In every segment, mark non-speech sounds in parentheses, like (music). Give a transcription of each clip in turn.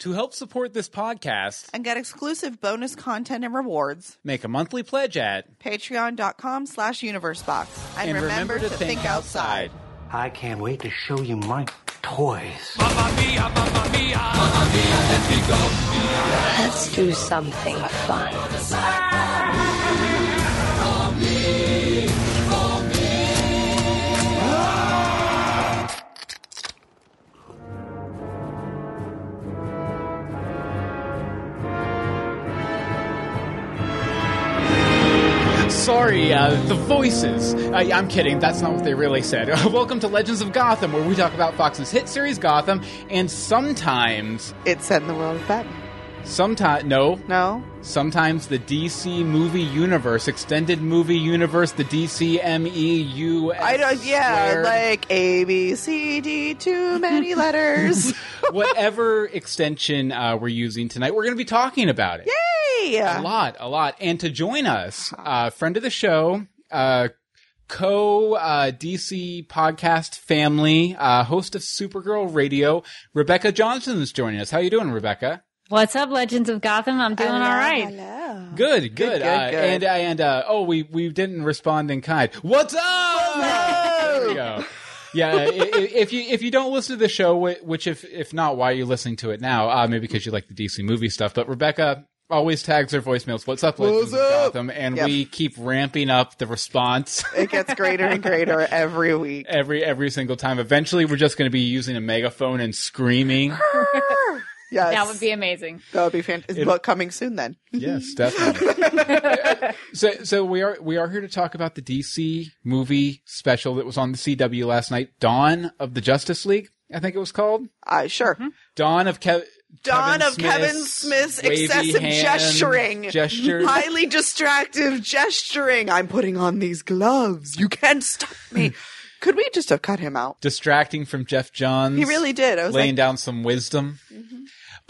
To help support this podcast, and get exclusive bonus content and rewards. make a monthly pledge at Patreon.com slash universebox. And, and remember, to think outside. I can't wait to show you my toys. Let's do something fun. Sorry, uh, the voices. Uh, I'm kidding. That's not what they really said. (laughs) Welcome to Legends of Gotham, where we talk about Fox's hit series Gotham, and sometimes, It's set in the world of Batman. Sometimes, no, No? sometimes the DC movie universe, extended movie universe, the DCMEU. I don't, yeah, squared, like A, B, C, D, too many (laughs) letters. (laughs) whatever extension uh, we're using tonight, we're going to be talking about it. Yay! A lot, a lot. And to join us, uh, friend of the show, uh, co uh, DC podcast family, uh, host of Supergirl Radio, Rebecca Johnson is joining us. How you doing, Rebecca? What's up, Legends of Gotham? I'm doing all right. Hello. Good, good. good, uh, good. And and uh, oh, we we didn't respond in kind. What's up? There we go. Yeah, i- i- if you if you don't listen to the show, which if if not, why are you listening to it now? Uh, maybe because you like the DC movie stuff. But Rebecca always tags her voicemails. What's up, Legends What's of up? Gotham? And Yep. we keep ramping up the response It gets greater and greater (laughs) every week. every every single time. Eventually, we're just going to be using a megaphone and screaming. Yes. That would be amazing. That would be fantastic. But coming soon then. (laughs) Yes, definitely. so, so we are we are here to talk about the DC movie special that was on the CW last night, Dawn of the Justice League. I think it was called Uh, sure. Dawn of Kev. Dawn Kevin of Kevin Smith's Smith's excessive hand gesturing. gestures. Highly distractive gesturing. I'm putting on these gloves. You can't stop me. (laughs) Could we just have cut him out? distracting from Geoff Johns. He really did. I was laying like, down some wisdom.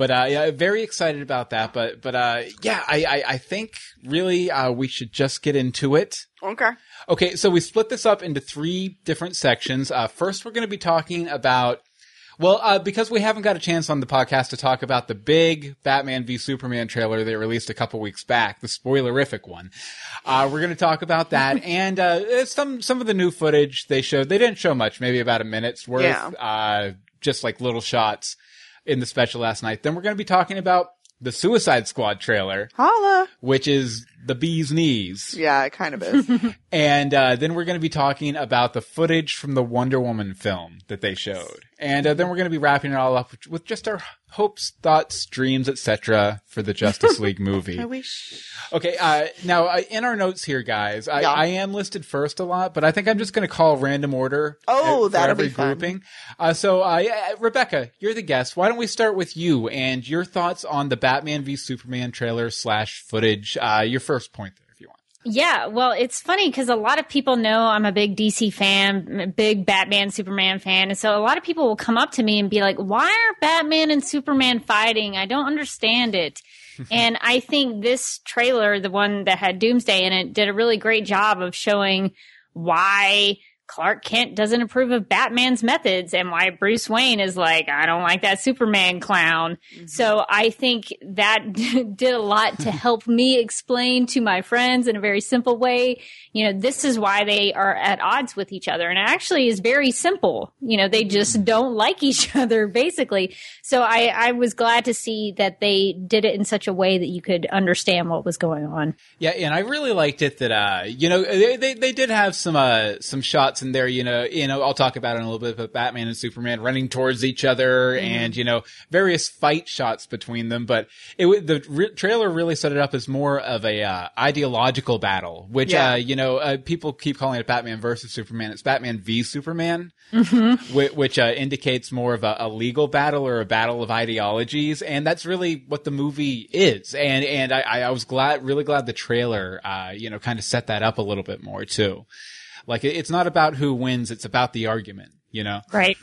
But uh, yeah, very excited about that. But but uh, yeah, I, I I think really uh, we should just get into it. okay. Okay, so we split this up into three different sections. Uh, first, we're going to be talking about, well, uh, because we haven't got a chance on the podcast to talk about the big Batman v Superman trailer they released a couple weeks back, the spoilerific one. Uh, we're going to talk about that (laughs) and uh, some some of the new footage they showed. They didn't show much, maybe about a minute's worth, Yeah. uh, just like little shots in the special last night. Then we're going to be talking about the Suicide Squad trailer, Holla. which is the bee's knees. Yeah, it kind of is. (laughs) And uh, then we're going to be talking about the footage from the Wonder Woman film that they showed. And uh, then we're going to be wrapping it all up with, with just our hopes, thoughts, dreams, etc. for the Justice (laughs) League movie. I wish. Okay, uh, now uh, in our notes here, guys, I, Yeah. I am listed first a lot, but I think I'm just going to call random order. Oh, for that'll every be fun. grouping. Uh, so, uh, yeah, Rebecca, you're the guest. Why don't we start with you and your thoughts on the Batman v Superman trailer slash footage? Uh, your first point there, if you want. Yeah, well, it's funny because a lot of people know I'm a big DC fan, big Batman, Superman fan. And so a lot of people will come up to me and be like, why are Batman and Superman fighting? I don't understand it. (laughs) and I think this trailer, the one that had Doomsday in it, did a really great job of showing why Clark Kent doesn't approve of Batman's methods and why Bruce Wayne is like, I don't like that Superman clown. So I think that (laughs) did a lot to (laughs) help me explain to my friends in a very simple way, you know, this is why they are at odds with each other. And it actually is very simple. You know, they just don't like each (laughs) other basically. So I, I was glad to see that they did it in such a way that you could understand what was going on. Yeah, and I really liked it that uh, you know, they they, they did have some uh some shots in there. You know, you know, I'll talk about it in a little bit, but Batman and Superman running towards each other, and you know, various fight shots between them. But it the re- trailer really set it up as more of a uh, ideological battle, which Yeah. uh, you know, uh, people keep calling it Batman versus Superman. It's Batman v Superman, which, which uh, indicates more of a, a legal battle or a battle of ideologies, and that's really what the movie is. And and I, I was glad, really glad the trailer, uh, you know, kind of set that up a little bit more too. Like it's not about who wins; it's about the argument. You know, Right.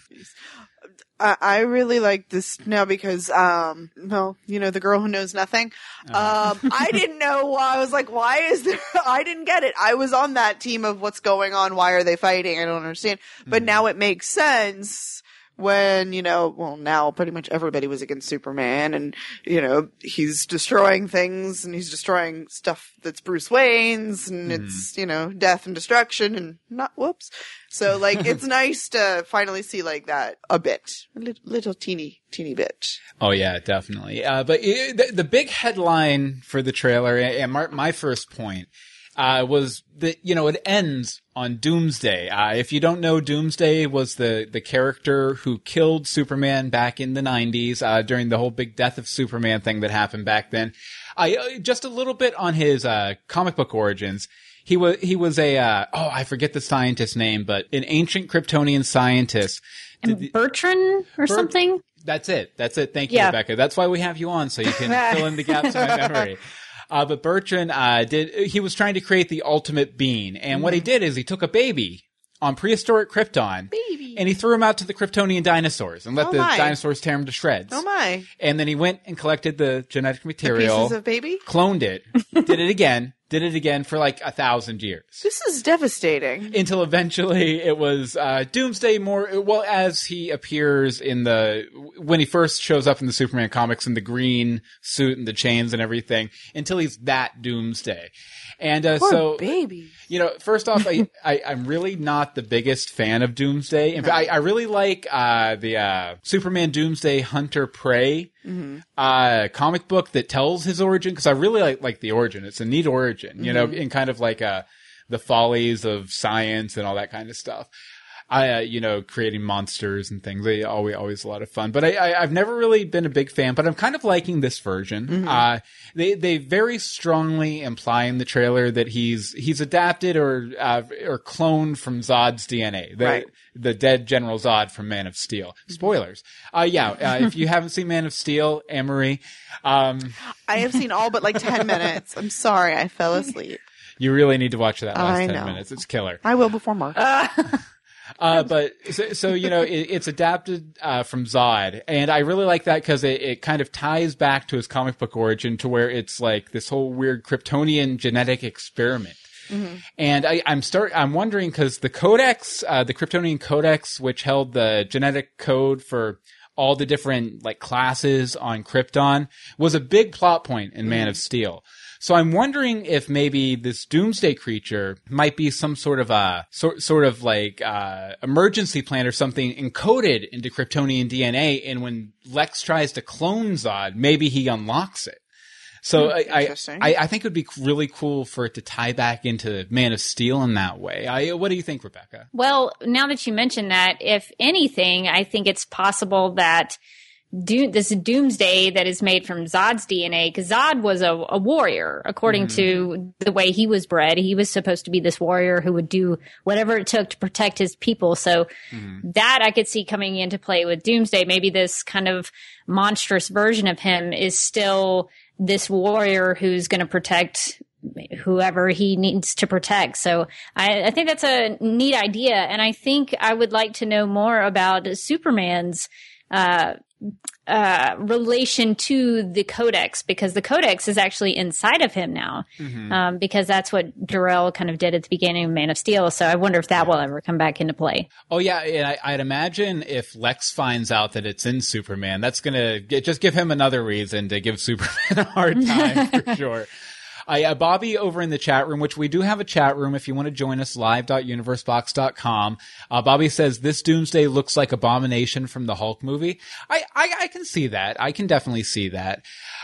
I, I really like this now because, um, no, you know, the girl who knows nothing. Uh-huh. Um, I (laughs) didn't know why. I was like, why is there, (laughs) I didn't get it. I was on that team of what's going on. Why are they fighting? I don't understand. But Mm-hmm. now it makes sense when, you know, well, now pretty much everybody was against Superman and, you know, he's destroying things and he's destroying stuff that's Bruce Wayne's and it's, you know, death and destruction and not, whoops. So, like, it's (laughs) nice to finally see, like, that a bit. A little, little teeny, teeny bit. Oh yeah, definitely. Uh, but it, the, the big headline for the trailer and my, my first point uh, was that you know it ends on Doomsday. Uh, if you don't know, Doomsday was the the character who killed Superman back in the '90s uh, during the whole big death of Superman thing that happened back then. I uh, just a little bit on his uh, comic book origins. He was he was a uh, oh I forget the scientist's name, but an ancient Kryptonian scientist. The- Bertron or something. that's it. That's it. Thank you, Yeah. Rebecca. That's why we have you on, so you can (laughs) fill in the gaps in my memory. Uh, but Bertron uh, did. He was trying to create the ultimate being, and what he did is he took a baby on prehistoric Krypton, Baby. and he threw him out to the Kryptonian dinosaurs and let Oh the my. dinosaurs tear him to shreds. Oh my. And then he went and collected the genetic material, Pieces of baby? cloned it, did it again, did it again for like a thousand years This is devastating. until eventually it was uh, Doomsday more well as he appears in the when he first shows up in the Superman comics in the green suit and the chains and everything until he's that Doomsday. And uh, so baby. you know, first off, I, I I'm really not the biggest fan of Doomsday. In fact, I, I really like uh, the uh, Superman Doomsday Hunter Prey uh, comic book that tells his origin because I really like like the origin. It's a neat origin, you know, in kind of like uh, the follies of science and all that kind of stuff. I, uh, you know, creating monsters and things. They always, always a lot of fun. But I, I, I've never really been a big fan. But I'm kind of liking this version. Uh, they, they very strongly imply in the trailer that he's he's adapted or uh, or cloned from Zod's DNA. The, Right. The dead General Zod from Man of Steel. Spoilers. Uh, yeah. Uh, if you (laughs) haven't seen Man of Steel, Emery, um, I have seen all but like 10 (laughs) minutes. I'm sorry. I fell asleep. you really need to watch that last I ten know. minutes. It's killer. I will before Mark. (laughs) Uh, but so, so you know, it, it's adapted uh, from Zod, and I really like that because it, it kind of ties back to his comic book origin to where it's like this whole weird Kryptonian genetic experiment. And I, I'm start. I'm wondering because the Codex, uh, the Kryptonian Codex, which held the genetic code for all the different like classes on Krypton, was a big plot point in Man of Steel. So I'm wondering if maybe this doomsday creature might be some sort of a sort sort of like uh, emergency plan or something encoded into Kryptonian DNA, and when Lex tries to clone Zod, maybe he unlocks it. So I, I. I I think it would be really cool for it to tie back into Man of Steel in that way. I, what do you think, Rebecca? Well, now that you mention that, if anything, I think it's possible that do- this doomsday that is made from Zod's DNA, because Zod was a, a warrior, according to the way he was bred. He was supposed to be this warrior who would do whatever it took to protect his people. So that I could see coming into play with Doomsday. Maybe this kind of monstrous version of him is still this warrior who's going to protect whoever he needs to protect. So I, I think that's a neat idea. And I think I would like to know more about Superman's, uh, uh, relation to the codex because the codex is actually inside of him now. Um, because that's what Jor-El kind of did at the beginning of Man of Steel. So I wonder if that will ever come back into play. Oh yeah, and I, I'd imagine if Lex finds out that it's in Superman, that's gonna just give him another reason to give Superman (laughs) a hard time for (laughs) sure. I, uh, Bobby over in the chat room, which we do have a chat room if you want to join us, live.universebox.com. Uh, Bobby says this Doomsday looks like Abomination from the Hulk movie. I, I, I can see that. I can definitely see that.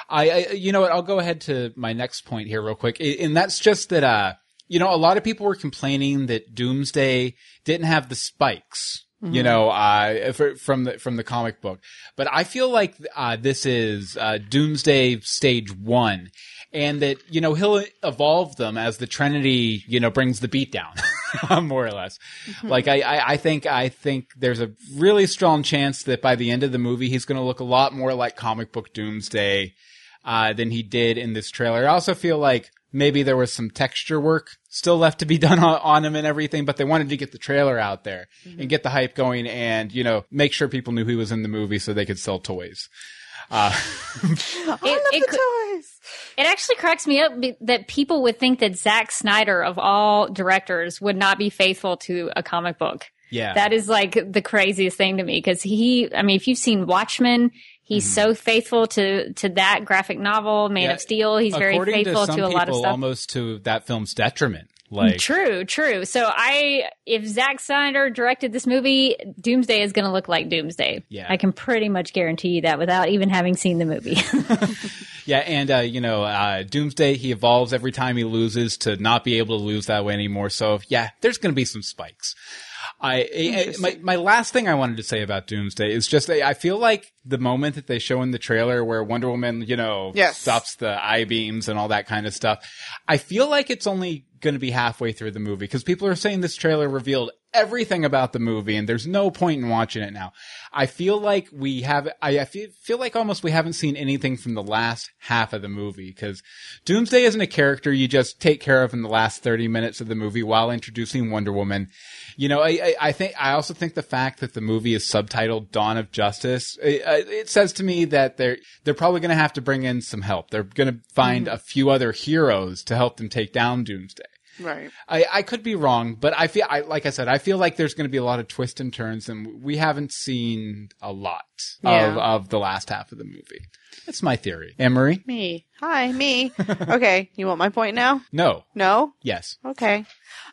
I, I, you know what? I'll go ahead to my next point here real quick. And that's just that, uh, you know, a lot of people were complaining that Doomsday didn't have the spikes. You know, uh, for, from the from the comic book, but I feel like uh, this is uh, Doomsday Stage One, and that you know he'll evolve them as the Trinity, you know, brings the beat down, (laughs) um, more or less. Mm-hmm. Like I, I, I think I think there's a really strong chance that by the end of the movie he's going to look a lot more like comic book Doomsday uh, than he did in this trailer. I also feel like maybe there was some texture work still left to be done on, on him and everything, but they wanted to get the trailer out there mm-hmm. and get the hype going and, you know, make sure people knew he was in the movie so they could sell toys. Uh, I It- love it the toys. It actually cracks me up be- that people would think that Zack Snyder, of all directors, would not be faithful to a comic book. Yeah. That is like the craziest thing to me because he, I mean, if you've seen Watchmen, he's so faithful to to that graphic novel, Man Mm-hmm. Yeah, of Steel. He's very faithful to, some to a lot of stuff. almost to that film's detriment. Like, True, true. So I, if Zack Snyder directed this movie, Doomsday is going to look like Doomsday. Yeah. I can pretty much guarantee you that without even having seen the movie. (laughs) Yeah, and uh, you know, uh, Doomsday he evolves every time he loses to not be able to lose that way anymore. So yeah, there's going to be some spikes. I, I- I- my my last thing I wanted to say about Doomsday is just I I feel like the moment that they show in the trailer where Wonder Woman, you know, Yes. stops the eye beams and all that kind of stuff, I feel like it's only going to be halfway through the movie because people are saying this trailer revealed everything about the movie and there's no point in watching it now. I feel like we have, I, feel, feel like almost we haven't seen anything from the last half of the movie because Doomsday isn't a character you just take care of in the last 30 minutes of the movie while introducing Wonder Woman. You know, I, I, I think, I also think the fact that the movie is subtitled Dawn of Justice, it, uh, it says to me that they're, they're probably going to have to bring in some help. They're going to find a few other heroes to help them take down Doomsday. Right. I, I could be wrong, but I feel, I, like I said, I feel like there's going to be a lot of twists and turns, and we haven't seen a lot of, of the last half of the movie. That's my theory. Emery? Me. Hi, me. (laughs) okay, you want my point now? No. No? Yes. Okay. Um,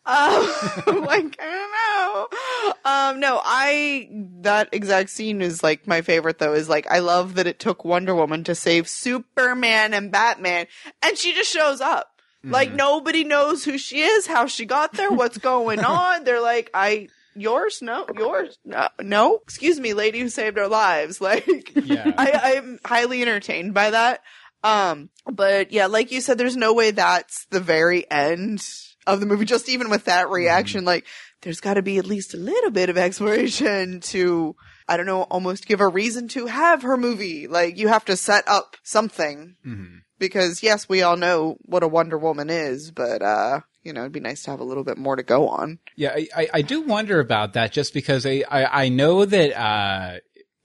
(laughs) like, I don't know. Um, no, I, that exact scene is like my favorite though, is like, I love that it took Wonder Woman to save Superman and Batman, and she just shows up. Like, mm-hmm. nobody knows who she is, how she got there, what's going (laughs) on. They're like, I, yours? No, yours? No, no. Excuse me, lady who saved our lives. (laughs) Like, Yeah. I, I'm highly entertained by that. Um, but yeah, like you said, there's no way that's the very end of the movie. Just even with that mm-hmm. reaction, like there's got to be at least a little bit of exploration to, I don't know, almost give a reason to have her movie. Like you have to set up something mm-hmm. Because yes, we all know what a Wonder Woman is, but, uh, you know, it'd be nice to have a little bit more to go on. Yeah, I, I, do wonder about that just because I, I, I know that, uh,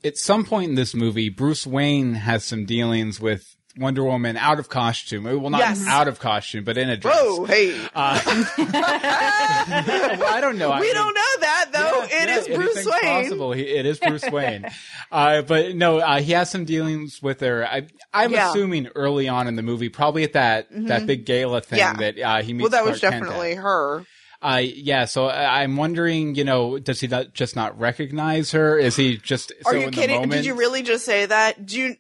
at some point in this movie, Bruce Wayne has some dealings with Wonder Woman out of costume. Well, not Yes. out of costume, but in a dress. Whoa, hey. Uh, (laughs) well, I don't know. I we mean- don't know that though. Yeah, It yeah, is Bruce Wayne. Possible. He, it is Bruce Wayne. (laughs) Uh, but no, uh, he has some dealings with her. I, I'm Yeah. Mm-hmm. assuming early on in the movie, probably at that that big gala thing that uh, he meets. Well, that was Clark Kent definitely her. Uh, yeah. So I- I'm wondering, you know, does he not, just not recognize her? Is he just? Are so you kidding? Did you really just say that? Do you,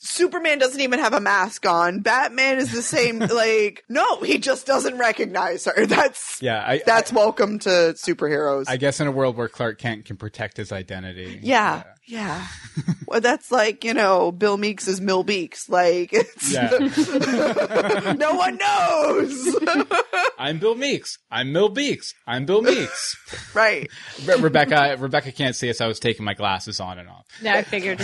Superman doesn't even have a mask on. Batman is the same. (laughs) like, no, he just doesn't recognize her. That's Yeah, I, that's welcome to superheroes. I, I guess in a world where Clark Kent can protect his identity. yeah, yeah. (laughs) well, that's like you know, Bill Meeks is Mill Beeks. Like, it's, Yeah. (laughs) no one knows, I'm Bill Meeks. I'm Mill Beeks. I'm Bill Meeks. right? Re- Rebecca, Rebecca can't see us. I was taking my glasses on and off. yeah, I figured.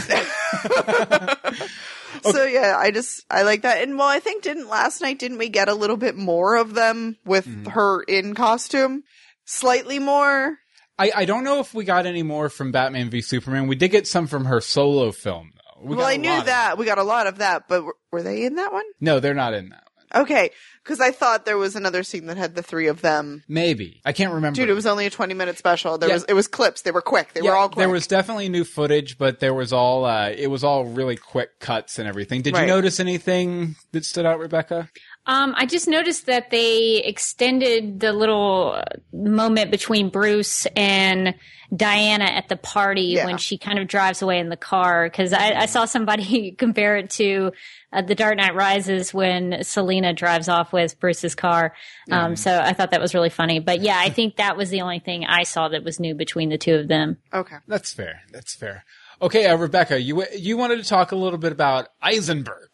So yeah, I just I like that. And well, I think didn't last night didn't we get a little bit more of them with Mm-hmm. her in costume? Slightly more. I, I don't know if we got any more from Batman v Superman. We did get some from her solo film, though. We well, I knew that. We got a lot of that, but were, were they in that one? No, they're not in that. Okay, because I thought there was another scene that had the three of them. Maybe I can't remember. Dude, it was only a twenty minute special. There Yeah. was it was clips. They were quick. They Yeah, were all quick. there was definitely new footage, but there was all uh, it was all really quick cuts and everything. Did you notice anything that stood out, Rebecca? Um, I just noticed that they extended the little uh, moment between Bruce and Diana at the party Yeah. when she kind of drives away in the car. Cause I, I saw somebody (laughs) compare it to uh, The Dark Knight Rises when Selina drives off with Bruce's car. Um, so I thought that was really funny. But yeah, I think that was the only thing I saw that was new between the two of them. okay. That's fair. That's fair. Okay, uh, Rebecca, you you wanted to talk a little bit about Eisenberg.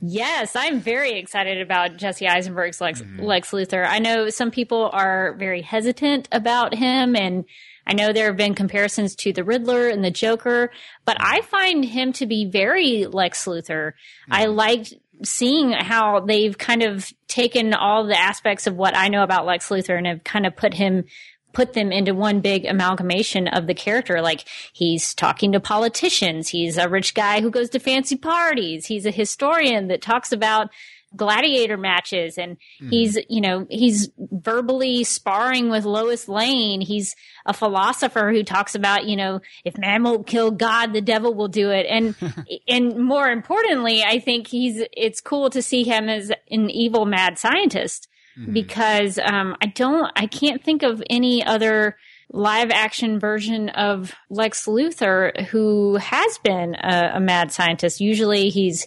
Yes, I'm very excited about Jesse Eisenberg's Lex, Lex Luthor. I know some people are very hesitant about him, and I know there have been comparisons to the Riddler and the Joker, but I find him to be very Lex Luthor. I hmm. liked seeing how they've kind of taken all the aspects of what I know about Lex Luthor and have kind of put him put them into one big amalgamation of the character. Like he's talking to politicians. He's a rich guy who goes to fancy parties. He's a historian that talks about gladiator matches and he's, you know, he's verbally sparring with Lois Lane. He's a philosopher who talks about, you know, if man won't kill God, the devil will do it. And, (laughs) and more importantly, I think he's, it's cool to see him as an evil mad scientist because, um, I don't, I can't think of any other live action version of Lex Luthor who has been a, a mad scientist. Usually he's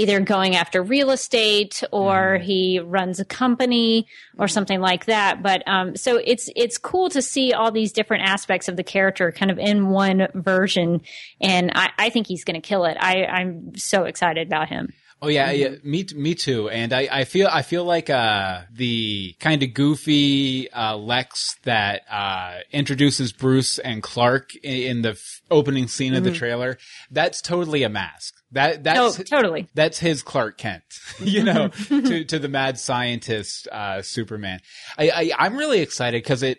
either going after real estate or he runs a company or something like that. But um, so it's it's cool to see all these different aspects of the character kind of in one version, and I, I think he's going to kill it. I, I'm so excited about him. Oh yeah, yeah, me me too. And I, I feel I feel like uh the kind of goofy uh Lex that uh introduces Bruce and Clark in, in the f- opening scene of the trailer, that's totally a mask. That that's totally. that's his Clark Kent, (laughs) you know, (laughs) to to the mad scientist uh Superman. I, I I'm really excited cuz it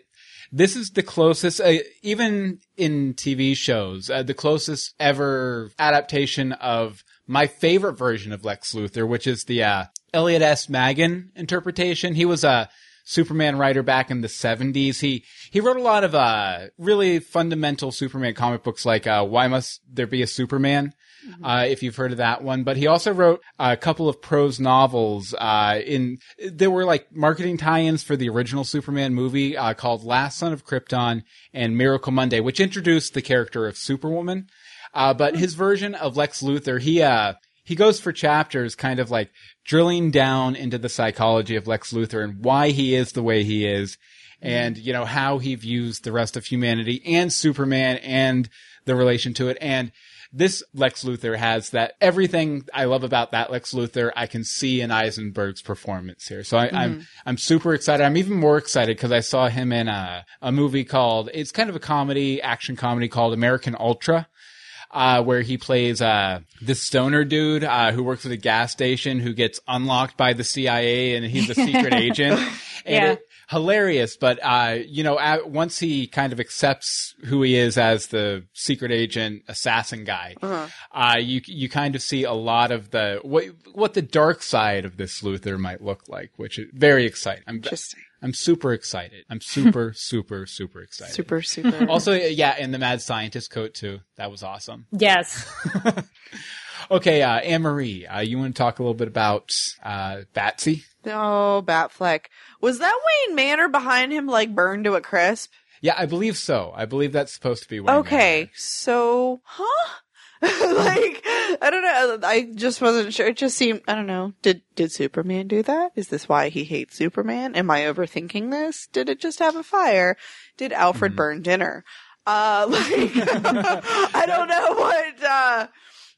this is the closest, uh, even in TV shows, uh, the closest ever adaptation of my favorite version of Lex Luthor, which is the uh, Elliot S. Maggin interpretation. He was a Superman writer back in the 70s. He he wrote a lot of uh, really fundamental Superman comic books like uh, Why Must There Be a Superman? Uh, if you've heard of that one, but he also wrote a couple of prose novels. Uh, in there were like marketing tie-ins for the original Superman movie uh, called Last Son of Krypton and Miracle Monday, which introduced the character of Superwoman. Uh, but his version of Lex Luthor, he uh, he goes for chapters, kind of like drilling down into the psychology of Lex Luthor and why he is the way he is, and you know how he views the rest of humanity and Superman and the relation to it and this Lex Luthor has that everything I love about that Lex Luthor I can see in Eisenberg's performance here. So I, I'm I'm super excited. I'm even more excited because I saw him in a a movie called it's kind of a comedy action comedy called American Ultra. Uh, where he plays uh, this stoner dude uh, who works at a gas station who gets unlocked by the CIA and he's a secret (laughs) agent. And Yeah. it, hilarious, but uh, you know, at, once he kind of accepts who he is as the secret agent assassin guy, uh you you kind of see a lot of the what what the dark side of this Luthor might look like, which is very exciting. I'm Interesting. I'm super excited. I'm super (laughs) super super excited. Super, super. (laughs) Also, yeah, and the mad scientist coat too. That was awesome. Yes. (laughs) Okay, uh, Anne Marie, uh, you want to talk a little bit about uh, Batsy? Oh, Batfleck. Was that Wayne Manor behind him, like burned to a crisp? Yeah, I believe so. I believe that's supposed to be. Wayne Okay, Manor. so, huh? (laughs) like, I don't know. I just wasn't sure. It just seemed, I don't know. Did, did Superman do that? Is this why he hates Superman? Am I overthinking this? Did it just have a fire? Did Alfred burn dinner? Uh, (laughs) like, (laughs) I don't know what, uh,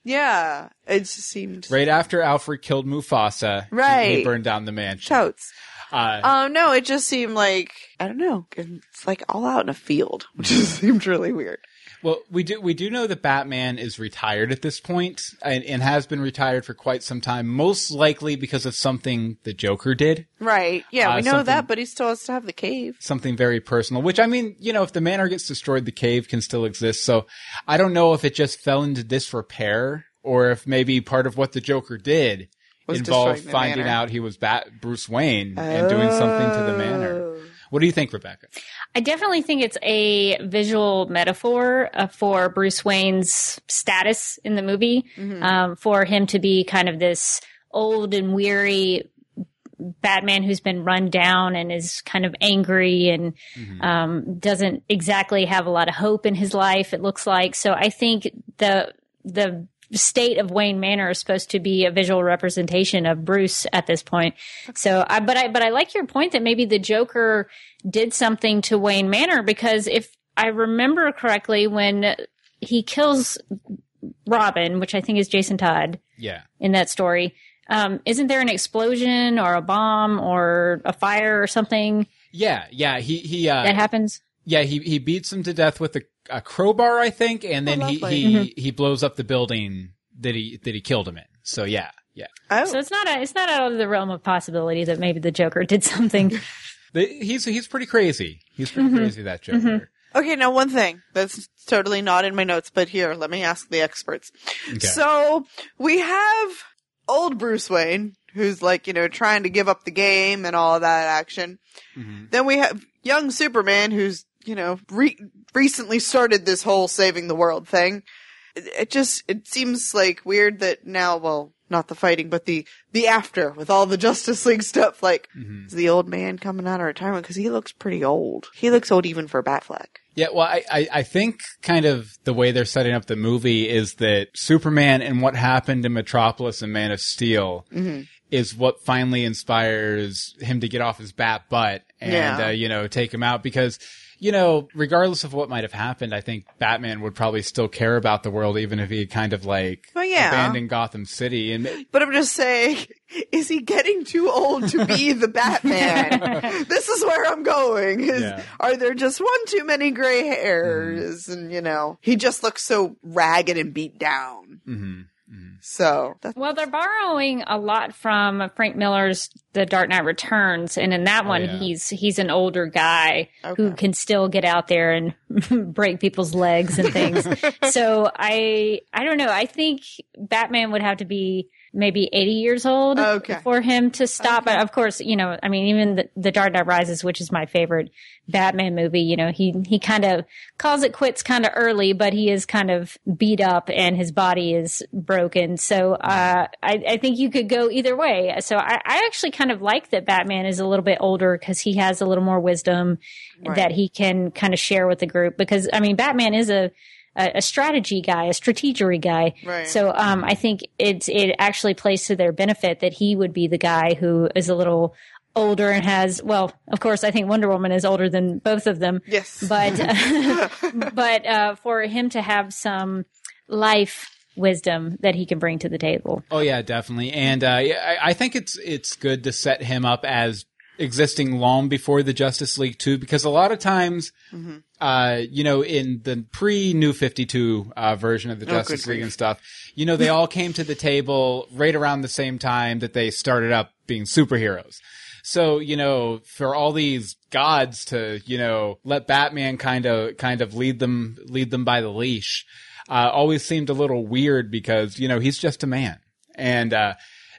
yeah, it just seemed Right after Alfred killed Mufasa, he- he, burned down the mansion. totes. Uh, Um, no, it just seemed like, I don't know. It's like all out in a field, (laughs) which just seemed really weird. Well, we do we do know that Batman is retired at this point and, and has been retired for quite some time, most likely because of something the Joker did, Right. Yeah, Uh, we know that, but he still has to have the cave. something very personal. Which I mean, you know, if the manor gets destroyed, the cave can still exist. So I don't know if it just fell into disrepair or if maybe part of what the Joker did involved finding manor. out he was Bat Bruce Wayne and doing something to the manor. Oh. What do you think, Rebecca? I definitely think it's a visual metaphor uh, for Bruce Wayne's status in the movie, um, for him to be kind of this old and weary Batman who's been run down and is kind of angry and um, doesn't exactly have a lot of hope in his life. It looks like so. I think the the state of Wayne Manor is supposed to be a visual representation of Bruce at this point. So, I, but I, but I like your point that maybe the Joker did something to Wayne Manor because if I remember correctly, when he kills Robin, which I think is Jason Todd Yeah. in that story, um, isn't there an explosion or a bomb or a fire or something Yeah, yeah, he he uh that happens? yeah, he he beats him to death with a, a crowbar, I think, and oh, then he lovely. he mm-hmm. he blows up the building that he that he killed him in. So yeah, yeah. Oh, So it's not a, it's not out of the realm of possibility that maybe the Joker did something. (laughs) He's he's pretty crazy. He's pretty mm-hmm. crazy that Joker. Mm-hmm. okay. Now, one thing that's totally not in my notes, but here, let me ask the experts. Okay. So we have old Bruce Wayne, who's like, you know, trying to give up the game and all of that action. Then we have young Superman who's, you know, re- recently started this whole saving the world thing. It, it just, it seems like weird that now, well, not the fighting, but the, the after with all the (laughs) Justice League stuff, like, is the old man coming out of retirement? Cause he looks pretty old. He looks old even for Batfleck. Yeah, well, I, I, I think kind of the way they're setting up the movie is that Superman and what happened in Metropolis and Man of Steel is what finally inspires him to get off his bat butt and, Yeah. uh, you know, take him out because, you know, regardless of what might have happened, I think Batman would probably still care about the world even if he kind of like Well, yeah. abandoned Gotham City and But I'm just saying, is he getting too old to be (laughs) the Batman? this is where I'm going. Is, Yeah. Are there just one too many gray hairs? And, you know, he just looks so ragged and beat down. Mm-hmm. So, that's, Well, they're borrowing a lot from Frank Miller's The Dark Knight Returns, and in that oh, one, yeah. he's he's an older guy who can still get out there and (laughs) break people's legs and things. (laughs) so I I don't know. I think Batman would have to be maybe 80 years old Okay. for him to stop. But of course, you know, I mean, even the, the Dark Knight Rises, which is my favorite Batman movie, you know, he, he kind of calls it quits kind of early, but he is kind of beat up and his body is broken. So, uh, I, I think you could go either way. So I, I actually kind of like that Batman is a little bit older because he has a little more wisdom Right. that he can kind of share with the group because, I mean, Batman is a, a, a strategy guy, a strategery guy. Right. So um, I think it it actually plays to their benefit that he would be the guy who is a little older and has well, of course, I think Wonder Woman is older than both of them. yes. (laughs) But (laughs) but uh, for him to have some life wisdom that he can bring to the table. Oh yeah, definitely. And uh, yeah, I, I think it's it's good to set him up as existing long before the Justice League too, because a lot of times, uh, you know, in the pre New Fifty Two uh, version of the Justice League grief. and stuff, you know, they all came to the table right around the same time that they started up being superheroes. So, you know, for all these gods to, you know, let Batman kind of, kind of lead them, lead them by the leash, uh, always seemed a little weird because, you know, he's just a man and, uh,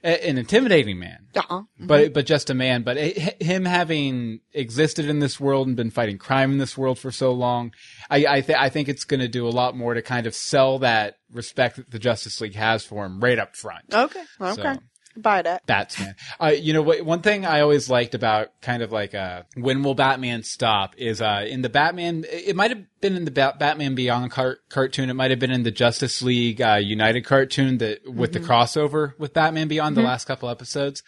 a- an intimidating man, uh-huh. but, but just a man. But h- him having existed in this world and been fighting crime in this world for so long, I, I, th- I think it's going to do a lot more to kind of sell that respect that the Justice League has for him right up front. Okay. Okay. So- Buy that. Batsman. Uh, you know what? One thing I always liked about kind of like uh, when will Batman stop is uh, in the Batman. It might have been in the Bat- Batman Beyond car- cartoon. It might have been in the Justice League uh, United cartoon that with the crossover with Batman Beyond the last couple episodes.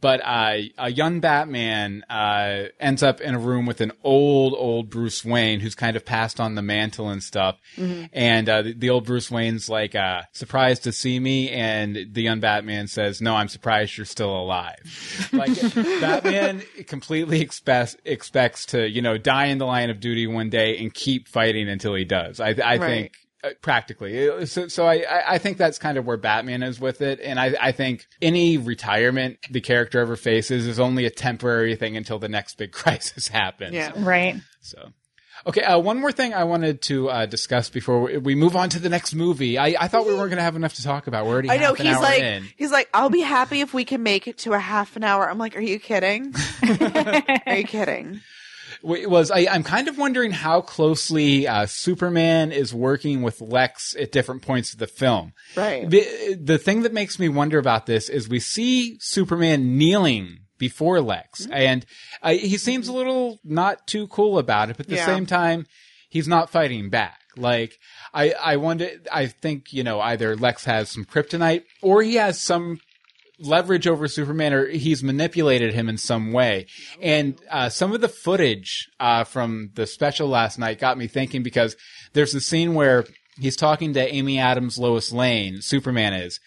But uh, a young Batman uh, ends up in a room with an old, old Bruce Wayne who's kind of passed on the mantle and stuff. And uh, the, the old Bruce Wayne's like uh, surprised to see me, and the young Batman says, "No, I'm surprised you're still alive." (laughs) like Batman completely expects expects to you know die in the line of duty one day and keep fighting until he does. I, I think uh, practically. So, so I, I- I think that's kind of where Batman is with it. And I, I think any retirement the character ever faces is only a temporary thing until the next big (laughs) crisis happens. Yeah. Right. So, okay. Uh, one more thing I wanted to uh, discuss before we- we move on to the next movie. I, I thought we weren't going to have enough to talk about. We're already I know half an he's hour like in. he's like I'll be happy if we can make it to a half an hour. I'm like, are you kidding? (laughs) are you kidding? It was I, I'm kind of wondering how closely uh, Superman is working with Lex at different points of the film. Right. The, the thing that makes me wonder about this is we see Superman kneeling before Lex, Mm-hmm. and uh, he seems a little not too cool about it, but at the Yeah. same time, he's not fighting back. Like, I, I wonder, I think, you know, either Lex has some kryptonite or he has some leverage over Superman or he's manipulated him in some way. And uh, some of the footage uh, from the special last night got me thinking because there's a scene where he's talking to Amy Adams, Lois Lane, Superman is,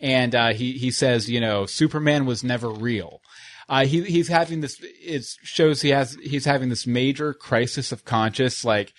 and uh, he he says, you know, Superman was never real. Uh, he he's having this. It shows he has he's having this major crisis of conscience. Like,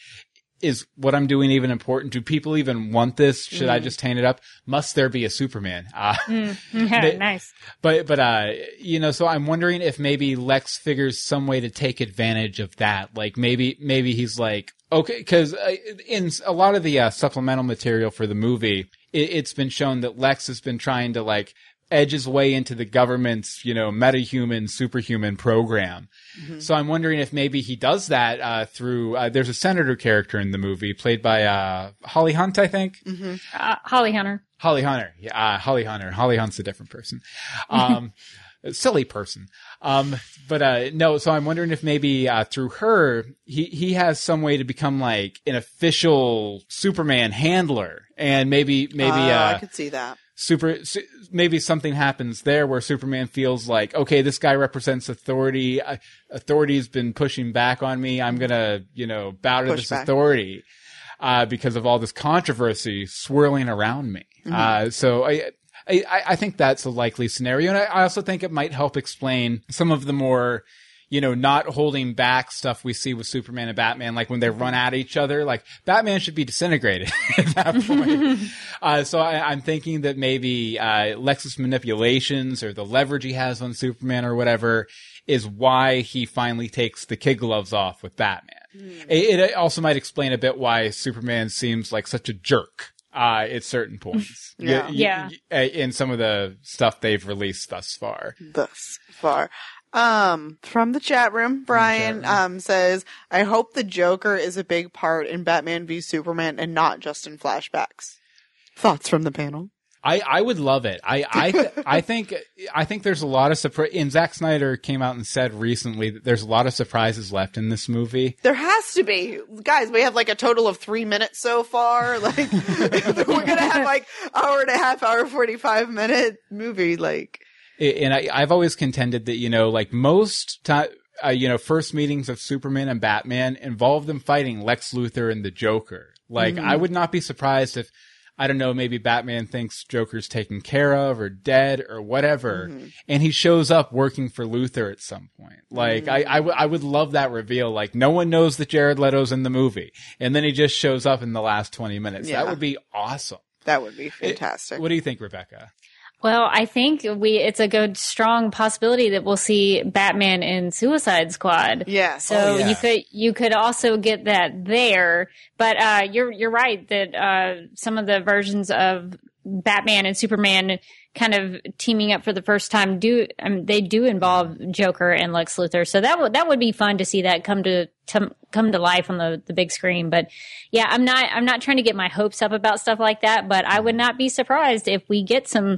is what I'm doing even important? Do people even want this? Should I just hang it up? Must there be a Superman? (laughs) Uh, (laughs) They- nice. but but uh you know so i'm wondering if maybe lex figures some way to take advantage of that like maybe maybe he's like okay because uh, in a lot of the uh, supplemental material for the movie it, it's been shown that lex has been trying to like edge his way into the government's, you know, metahuman, superhuman program. So I'm wondering if maybe he does that uh, through. Uh, there's a senator character in the movie played by uh, Holly Hunt, I think. Uh, Holly Hunter. Holly Hunter. Yeah, uh, Holly Hunter. Holly Hunt's a different person. Um, (laughs) silly person. Um, but, uh, no, so I'm wondering if maybe, uh, through her, he, he has some way to become like an official Superman handler. And maybe, maybe, Uh, uh, I could see that. Super maybe something happens there where superman feels like okay this guy represents authority authority's been pushing back on me i'm gonna you know bow to Push this back. authority uh, because of all this controversy swirling around me Mm-hmm. uh, so I, I i think that's a likely scenario and I, I also think it might help explain some of the more you know, not holding back stuff we see with Superman and Batman, like when they run at each other, like Batman should be disintegrated (laughs) at that point. uh, so I, I'm thinking that maybe, uh, Lex's manipulations or the leverage he has on Superman or whatever is why he finally takes the kid gloves off with Batman. It, it also might explain a bit why Superman seems like such a jerk. Uh, at certain points. (laughs) Yeah. Y- y- Yeah. y- In some of the stuff they've released thus far. thus far. Um, from the chat room, Brian um says, "I hope the Joker is a big part in Batman v Superman and not just in flashbacks." Thoughts from the panel? I, I would love it. I I th- (laughs) I think I think there's a lot of surprise. And Zack Snyder came out and said recently that there's a lot of surprises left in this movie. There has to be, guys. We have like a total of three minutes so far. (laughs) Like, (laughs) we're gonna have like hour and a half, hour forty five minute movie. Like, And I, I've always contended that you know, like most time, uh, you know, first meetings of Superman and Batman involve them fighting Lex Luthor and the Joker. Like, I mm-hmm. would not be surprised if. I don't know, maybe Batman thinks Joker's taken care of or dead or whatever. Mm-hmm. And he shows up working for Luthor at some point. Like, I, mm-hmm. I, w- I would love that reveal. Like, no one knows that Jared Leto's in the movie. And then he just shows up in the last 20 minutes. Yeah. That would be awesome. that would be fantastic. What do you think, Rebecca? Well, I think we it's a good strong possibility that we'll see Batman in Suicide Squad. Yeah. So Oh, yeah. you could you could also get that there, but uh, you're you're right that uh, some of the versions of Batman and Superman kind of teaming up for the first time do um, they do involve Joker and Lex Luthor. So that would that would be fun to see that come to, to come to life on the the big screen. But yeah, I'm not I'm not trying to get my hopes up about stuff like that, but I would not be surprised if we get some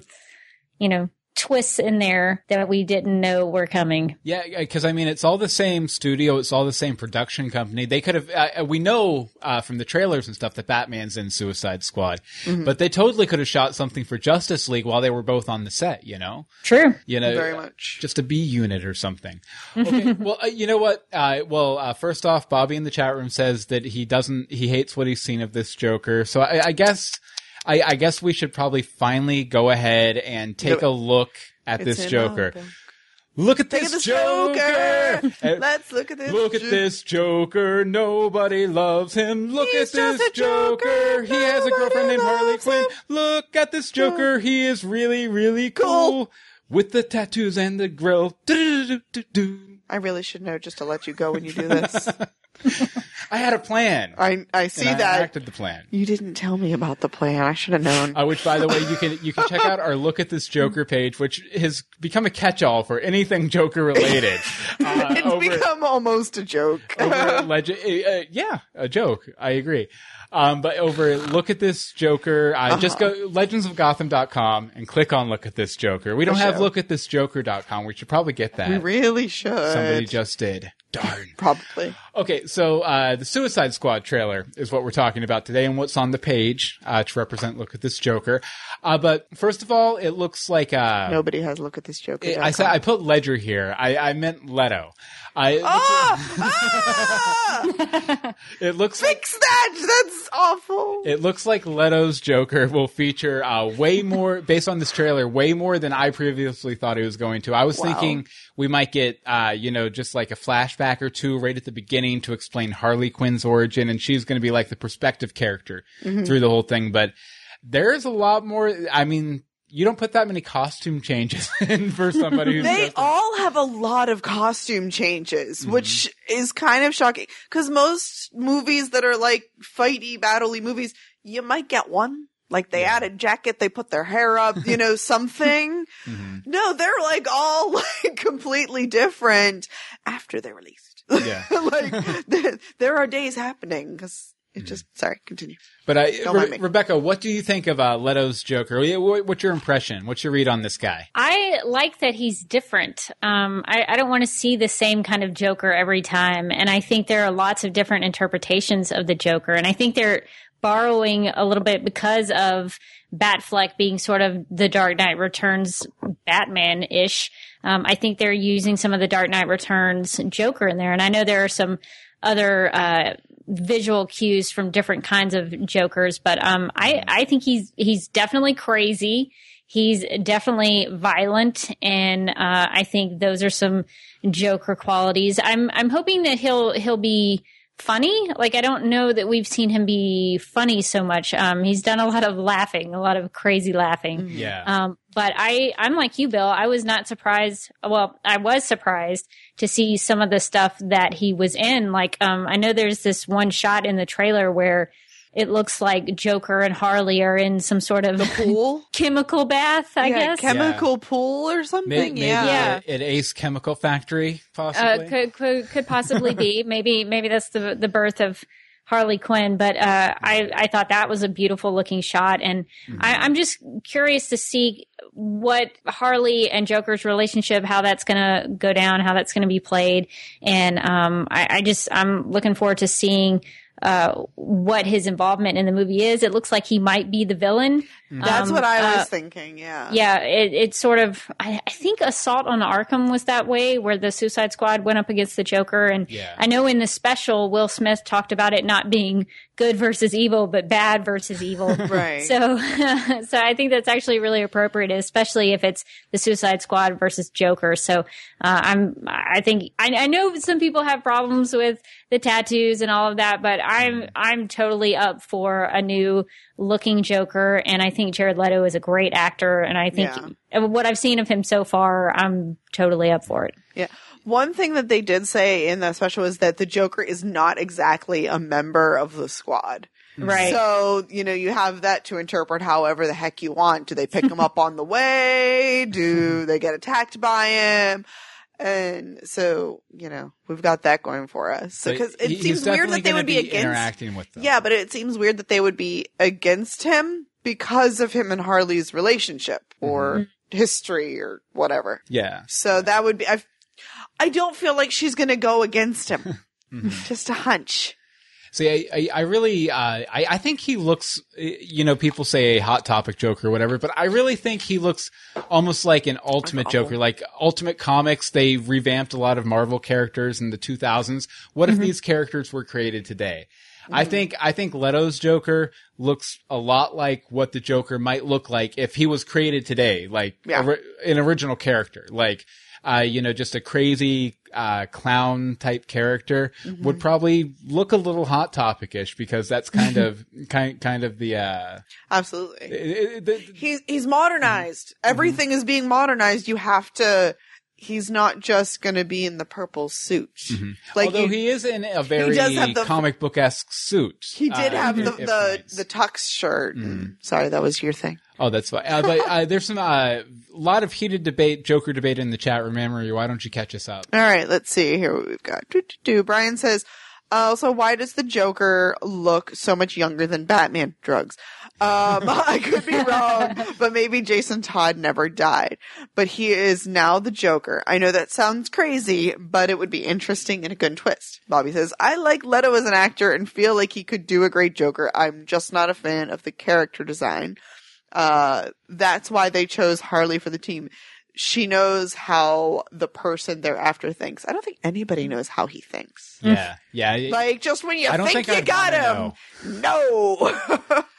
you know twists in there that we didn't know were coming. Yeah, because I mean, it's all the same studio, it's all the same production company. They could have. Uh, we know uh, from the trailers and stuff that Batman's in Suicide Squad, but they totally could have shot something for Justice League while they were both on the set. You know, True. you know, Very uh, much. just a B unit or something. (laughs) Okay, well, uh, you know what? Uh, well, uh, first off, Bobby in the chat room says that he doesn't, he hates what he's seen of this Joker. So I, I guess. I, I guess we should probably finally go ahead and take a look at this Joker. Look at Look at this Joker! Joker. Uh, Let's look at this. Look at Jo- this Joker. Nobody loves him. Look He's at this Joker. Joker. He has a girlfriend named Harley Quinn. him. Look at this Joker. He is really, really cool. Cool. With the tattoos and the grill. I really should know just to let you go when you do this. (laughs) I had a plan. I I see and I that. acted the plan. You didn't tell me about the plan. I should have known. Uh, which, by the way, you can you can check out our look at this Joker page, which has become a catch-all for anything Joker related. (laughs) Uh, it's over- become almost a joke. over (laughs) legend. Uh, yeah, a joke. I agree. Um, but over look at this Joker. Uh, Just Uh-huh. go legendsofgotham.com and click on look at this Joker. We don't have look at this Joker.com. We should probably get that. we really should. Somebody just did. Darn. Probably. Okay, so uh, the Suicide Squad trailer is what we're talking about today, and what's on the page uh, to represent look at this Joker. Uh, but first of all, it looks like uh, Nobody has look at this joke. I said I put Ledger here. I, I meant Leto. I, it looks- ah! (laughs) it looks like Fix that! That's awful. It looks like Leto's Joker will feature uh, way more, based on this trailer, way more than I previously thought it was going to. I was Wow. thinking we might get, uh, you know, just like a flashback or two right at the beginning to explain Harley Quinn's origin, and she's going to be like the perspective character Mm-hmm. through the whole thing. But there's a lot more. I mean, you don't put that many costume changes (laughs) in for somebody who's They all have a lot of costume changes, Mm-hmm. which is kind of shocking. Because most movies that are like fighty, battley movies, you might get one. Like they add a jacket, they put their hair up, you know, (laughs) something. No, they're like all (laughs) like completely different after they're released. Yeah. like there, there are days happening because it just, sorry, continue. But I, Don't Re- mind me. Rebecca, what do you think of uh, Leto's Joker? What's your impression? What's your read on this guy? I like that he's different. Um, I, I don't want to see the same kind of Joker every time. And I think there are lots of different interpretations of the Joker. And I think they're borrowing a little bit because of Batfleck being sort of the Dark Knight Returns Batman ish. Um, I think they're using some of the Dark Knight Returns Joker in there. And I know there are some other, uh, visual cues from different kinds of jokers but um i i think he's he's definitely crazy. He's definitely violent and uh i think those are some joker qualities. I'm i'm hoping that he'll he'll be funny like i don't know that we've seen him be funny so much um he's done a lot of laughing a lot of crazy laughing Yeah. um, but I, I'm like you, Bill. I was not surprised. Well, I was surprised to see some of the stuff that he was in. Like, um, I know there's this one shot in the trailer where it looks like Joker and Harley are in some sort of a Pool? (laughs) chemical bath. I yeah, guess. chemical pool or something. May- maybe yeah. Yeah. at- at Ace Chemical Factory, uh, possibly. could, could could possibly be. (laughs) maybe maybe that's the the birth of Harley Quinn. But uh, I I thought that was a beautiful looking shot, and I, I'm just curious to see what Harley and Joker's relationship, how that's going to go down, how that's going to be played, and um, I, I just I'm looking forward to seeing. Uh, what his involvement in the movie is. It looks like he might be the villain. That's Um, what I was uh, thinking. Yeah. yeah, it, it's sort of. I, I think Assault on Arkham was that way, where the Suicide Squad went up against the Joker, and Yeah. I know in the special, Will Smith talked about it not being good versus evil, but bad versus evil. (laughs) Right. So, (laughs) so I think that's actually really appropriate, especially if it's the Suicide Squad versus Joker. So, uh, I'm. I think I, I know some people have problems with the tattoos and all of that, but I'm I'm totally up for a new looking Joker, and I think Jared Leto is a great actor, and I think what I've seen of him so far, I'm totally up for it. Yeah. One thing that they did say in that special is that the Joker is not exactly a member of the squad. Right. So, you know, you have that to interpret however the heck you want. Do they pick him up on the way? Do (laughs) they get attacked by him? And so, you know, we've got that going for us. So, cause it he- seems weird that they would be, against, interacting with them. yeah, but it seems weird that they would be against him because of him and Harley's relationship or mm-hmm. history or whatever. Yeah. So that would be. I, I don't feel like she's going to go against him. (laughs) Mm-hmm. Just a hunch. See, I, I, I really, uh, I, I think he looks, uh, you know, people say a hot topic Joker or whatever, but I really think he looks almost like an ultimate Joker. Like Ultimate Comics, they revamped a lot of Marvel characters in the 2000s. What if these characters were created today? I think, I think Leto's Joker looks a lot like what the Joker might look like if he was created today, like Yeah. ori- an original character, like, uh, you know, just a crazy, uh, clown type character would probably look a little hot topic-ish because that's kind of, (laughs) kind, kind of the, uh, Absolutely. it- it- the- He's he's modernized. Everything is being modernized. You have to. He's not just going to be in the purple suit. Like although you- he is in a very the- comic book esque suit. he did uh, have the the, the tux shirt. Sorry, that was your thing. Oh, that's fine. Uh, but uh, there's some uh, lot of heated debate, Joker debate in the chat room. Emery, why don't you catch us up? All right, let's see here what we've got. Do, do, do. Brian says, uh, so why does the Joker look so much younger than Batman? Drugs. Um, (laughs) I could be wrong, but maybe Jason Todd never died. But he is now the Joker. I know that sounds crazy, but it would be interesting and a good twist. Bobby says, I like Leto as an actor and feel like he could do a great Joker. I'm just not a fan of the character design. Uh, that's why they chose Harley for the team. She knows how the person they're after thinks. I don't think anybody knows how he thinks. Yeah, yeah. Like just when you I think, think you I'd got wanna him, no. (laughs)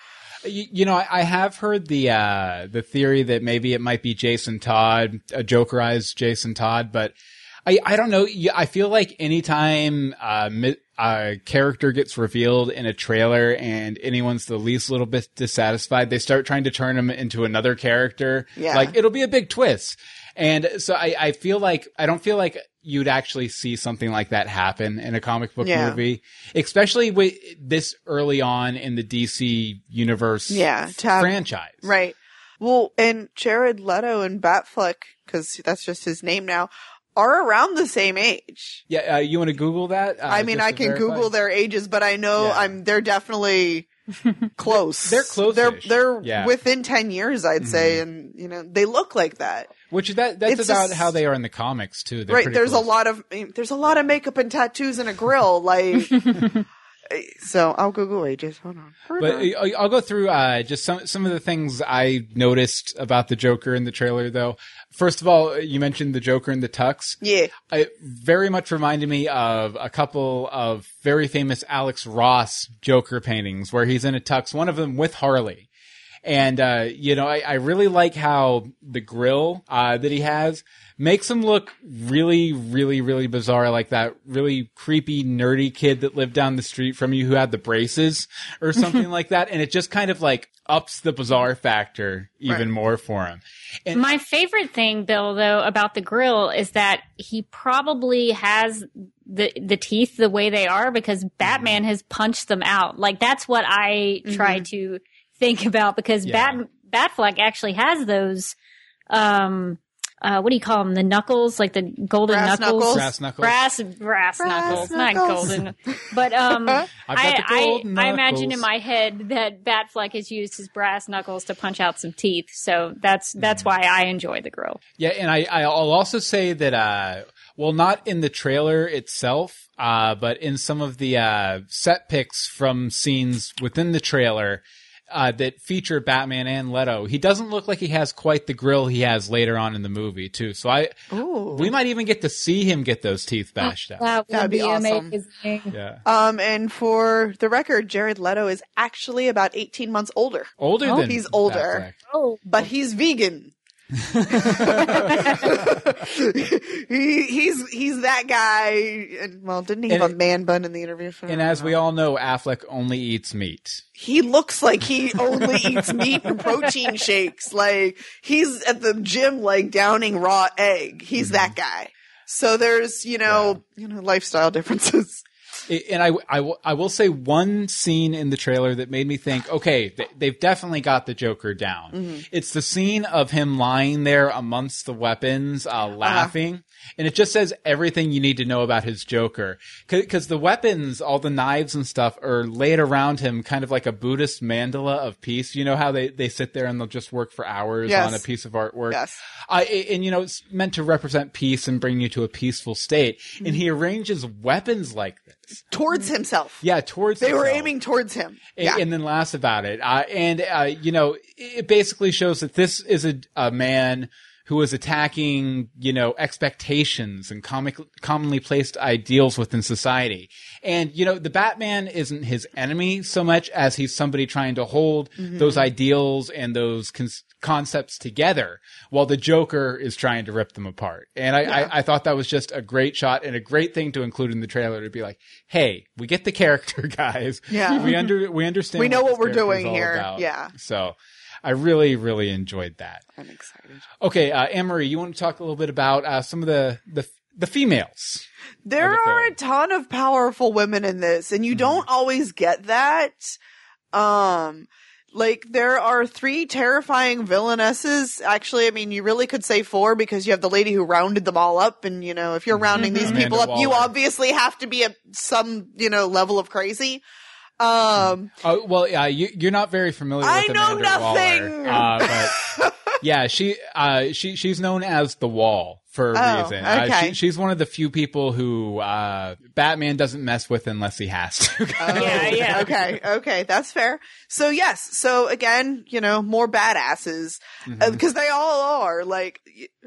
You, you know, I, I have heard the uh, the theory that maybe it might be Jason Todd, a Jokerized Jason Todd, but I I don't know. I feel like anytime uh, mi- a character gets revealed in a trailer and anyone's the least little bit dissatisfied, they start trying to turn him into another character. Yeah. Like it'll be a big twist. And so I, I feel like I don't feel like you'd actually see something like that happen in a comic book Yeah. movie, especially with this early on in the DC universe Yeah, have- franchise. Right. Well, and Jared Leto and Batfleck, because that's just his name now, are around the same age. Yeah, uh, you want to Google that? Uh, I mean, I can verify? Google their ages, but I know Yeah. I'm they're definitely (laughs) close. They're close-ish. They're they're Yeah. Mm-hmm. within ten years, I'd say, and you know they look like that. Which that that's It's about just- how they are in the comics too. They're right? There's close. a lot of there's a lot of makeup and tattoos and a grill, like. (laughs) so I'll Google ages. Hold on. But I- I'll go through uh, just some some of the things I noticed about the Joker in the trailer, though. First of all, you mentioned the Joker in the tux. yeah, It very much reminded me of a couple of very famous Alex Ross Joker paintings where he's in a tux. One of them with Harley. And, uh, you know, I, I really like how the grill, uh, that he has makes him look really, really, really bizarre. Like that really creepy, nerdy kid that lived down the street from you who had the braces or something (laughs) like that. And it just kind of like ups the bizarre factor even Right. more for him. And My favorite thing, Bill, though, about the grill is that he probably has the the teeth the way they are because Batman has punched them out. Like that's what I try to think about because Yeah. Bat Batfleck actually has those. Um, uh, what do you call them? The knuckles, like the golden Brass knuckles. knuckles? Brass knuckles. Brass, brass, knuckles, not golden. But um, (laughs) I've got I, the gold I, I imagine in my head that Batfleck has used his brass knuckles to punch out some teeth. So that's that's why I enjoy the grill. Yeah, and I, I'll also say that, uh, well, not in the trailer itself, uh, but in some of the, uh, set picks from scenes within the trailer, uh, that feature Batman and Leto, he doesn't look like he has quite the grill he has later on in the movie, too. So I, Ooh. we might even get to see him get those teeth bashed out. That would That'd be be, awesome. amazing. Yeah. Um, and for the record, Jared Leto is actually about 18 months older, Older Oh, than he's older. Oh, but he's vegan. He, he's he's that guy. And, well, didn't he have And a man bun in the interview? And as we all know, Affleck only eats meat. he looks like he only eats meat and protein shakes. Like he's at the gym, like downing raw egg. He's Mm-hmm. that guy. So there's you know you know lifestyle differences. And I, I, will- I will say one scene in the trailer that made me think, okay, they, they've definitely got the Joker down. Mm-hmm. It's the scene of him lying there amongst the weapons, uh, Uh-huh. laughing. And it just says everything you need to know about his Joker. Cause the weapons, all the knives and stuff are laid around him kind of like a Buddhist mandala of peace. You know how they, they sit there and they'll just work for hours Yes. on a piece of artwork? Yes. Uh, and you know, it's meant to represent peace and bring you to a peaceful state. Mm-hmm. And he arranges weapons like this. Towards himself. Yeah, towards They were aiming towards him. A- Yeah. and then laughs about it. Uh, and uh, you know, it basically shows that this is a, a man who is attacking, you know, expectations and comic, commonly placed ideals within society. And you know, the Batman isn't his enemy so much as he's somebody trying to hold Mm-hmm. those ideals and those con- concepts together, while the Joker is trying to rip them apart. And I, I, I thought that was just a great shot and a great thing to include in the trailer to be like, "Hey, we get the character, (laughs) guys. Yeah. we under we understand. We know this what we're doing here. about. Yeah. So, I really really enjoyed that. I'm excited. Okay, uh, Anne Marie, you want to talk a little bit about uh, some of the the the females? There the are a ton of powerful women in this, and you don't always get that. Um, like there are three terrifying villainesses. Actually, I mean, you really could say four because you have the lady who rounded them all up, and you know, if you're rounding these Amanda people up, you Waller. obviously have to be at some you know level of crazy. Um, Oh well, yeah, you, you're not very familiar. I with know Amanda nothing. Waller, uh, but yeah, she uh, she she's known as the Wall for a Oh, reason. Uh, okay. she, she's one of the few people who uh, Batman doesn't mess with unless he has to. (laughs) yeah, yeah. (laughs) okay, okay, that's fair. So yes, so again, you know, more badasses because they all are like,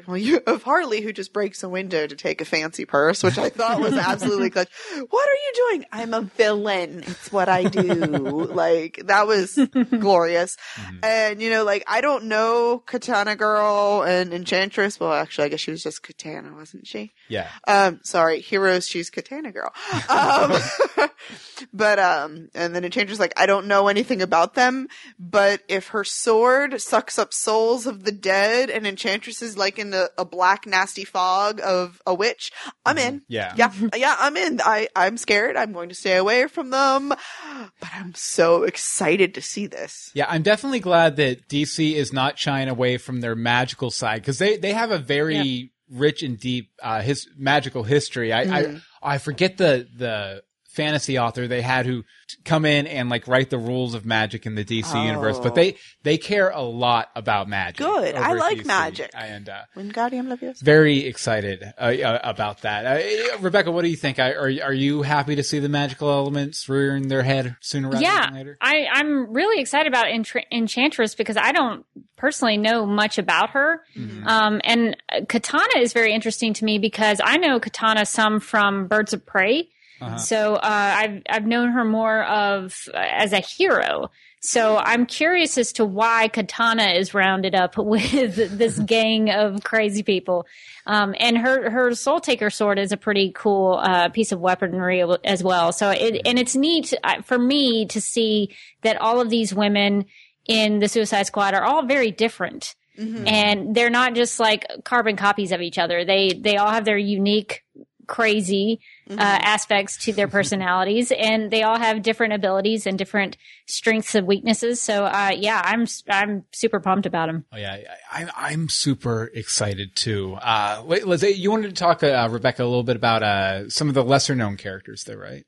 well, you (laughs) have Harley who just breaks a window to take a fancy purse, which I thought was absolutely clutch. What are you doing? I'm a villain. It's what I do. like that was glorious. And you know, like I don't know Katana Girl and Enchantress. Well, actually, I guess she was just Katana, wasn't she? Yeah. Um, sorry, Heroes, she's Katana girl. Um, (laughs) but, um, and then Enchantress like, I don't know anything about them, but if her sword sucks up souls of the dead and Enchantress is like in a, a black nasty fog of a witch, I'm in. Yeah. Yeah, yeah, I'm in. I, I'm scared. I'm going to stay away from them, but I'm so excited to see this. Yeah, I'm definitely glad that DC is not shying away from their magical side because they, they have a very rich and deep uh, his magical history. I, Mm-hmm. I I forget the the fantasy author they had who t- come in and like write the rules of magic in the DC universe, but Oh. they they care a lot about magic. Good. I like DC. magic. and uh, Wingardium Leviosa. very excited uh, uh, about that. Uh, Rebecca, what do you think? I, are are you happy to see the magical elements rearing their head sooner rather yeah, than later? I, I'm really excited about Entr- Enchantress because I don't personally know much about her. Mm-hmm. Um, and uh, Katana is very interesting to me because I know Katana some from Birds of Prey. Uh-huh. So uh, I've I've known her more of uh, as a hero. So I'm curious as to why Katana is rounded up (laughs) with this (laughs) gang of crazy people. Um, and her her Soul Taker sword is a pretty cool uh, piece of weaponry as well. So it and it's neat uh, for me to see that all of these women in the Suicide Squad are all very different. And they're not just like carbon copies of each other. They they all have their unique crazy uh, aspects to their personalities and they all have different abilities and different strengths and weaknesses so uh, yeah i'm i'm super pumped about them Oh yeah, I, I- I'm super excited too. Uh, wait, Liz, you wanted to talk, uh, Rebecca, a little bit about uh, some of the lesser known characters, though, right?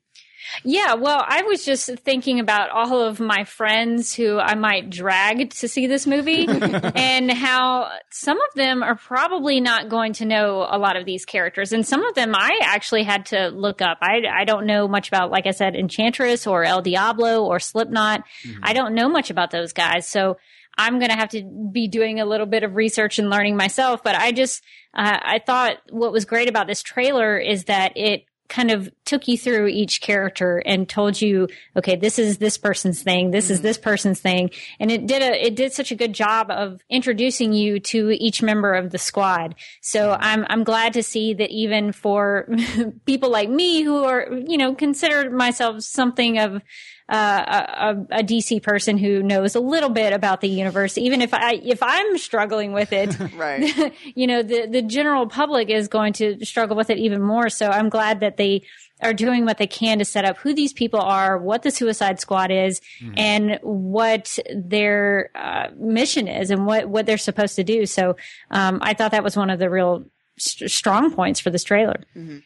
Yeah well i was just thinking about all of my friends who i might drag to see this movie (laughs) and how some of them are probably not going to know a lot of these characters. And some of them i actually had to look up. I, I don't know much about like i said enchantress or el diablo or slipknot. I don't know much about those guys. So I'm going to have to be doing a little bit of research and learning myself. But I just, uh, I thought what was great about this trailer is that it kind of took you through each character and told you, okay, this is this person's thing. This is mm-hmm. this person's thing. And it did a, it did such a good job of introducing you to each member of the squad. So mm-hmm. I'm, I'm glad to see that even for (laughs) people like me who are, you know, consider myself something of, uh, a, a DC person who knows a little bit about the universe, even if I if I'm struggling with it, (laughs) Right. (laughs) you know, the the general public is going to struggle with it even more. So I'm glad that they are doing what they can to set up who these people are, what the Suicide Squad is, and what their uh, mission is, and what what they're supposed to do. So um, I thought that was one of the real st- strong points for this trailer.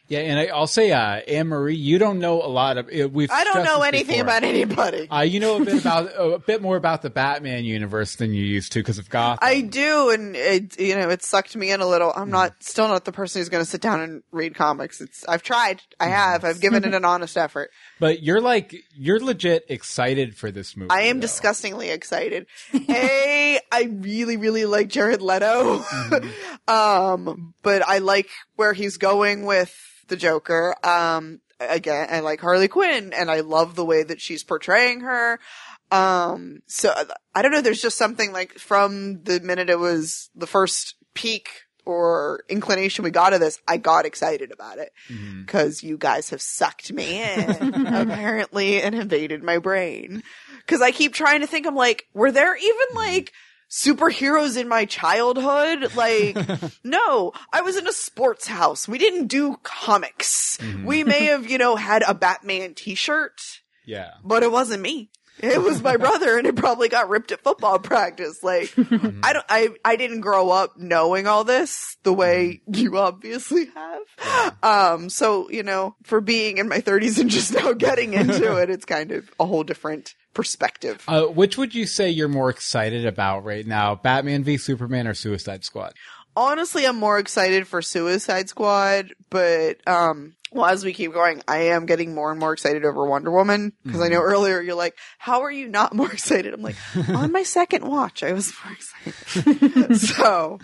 Yeah, and I, I'll say, uh, Anne Marie, you don't know a lot of. uh, We've I don't know anything before. about anybody. Uh, you know a bit (laughs) about a bit more about the Batman universe than you used to because of Gotham. I do, and it you know it sucked me in a little. I'm not still not the person who's going to sit down and read comics. It's I've tried, I have, I've given it an (laughs) honest effort. but you're like you're legit excited for this movie. I am though. disgustingly excited. (laughs) a, I really, really like Jared Leto, um, but I like where he's going with the Joker. Um, again, I like Harley Quinn, and I love the way that she's portraying her. Um, so I don't know. There's just something like from the minute it was the first peek or inclination we got of this, I got excited about it because you guys have sucked me in (laughs) apparently and invaded my brain. Cause I keep trying to think, I'm like, were there even like superheroes in my childhood? Like, (laughs) no, I was in a sports house. We didn't do comics. Mm-hmm. We may have, you know, had a Batman t-shirt Yeah. but it wasn't me. It was my (laughs) brother and it probably got ripped at football practice. Like, mm-hmm. I don't, I, I didn't grow up knowing all this the way mm-hmm. you obviously have. Um, so, you know, for being in my thirties and just now getting into (laughs) it, it's kind of a whole different perspective. Uh, which would you say you're more excited about right now, Batman v Superman or Suicide Squad? Honestly, I'm more excited for Suicide Squad, but, um, well, as we keep going, I am getting more and more excited over Wonder Woman because I know earlier you're like, how are you not more (laughs) excited? I'm like, on my second watch, I was more excited. (laughs) so,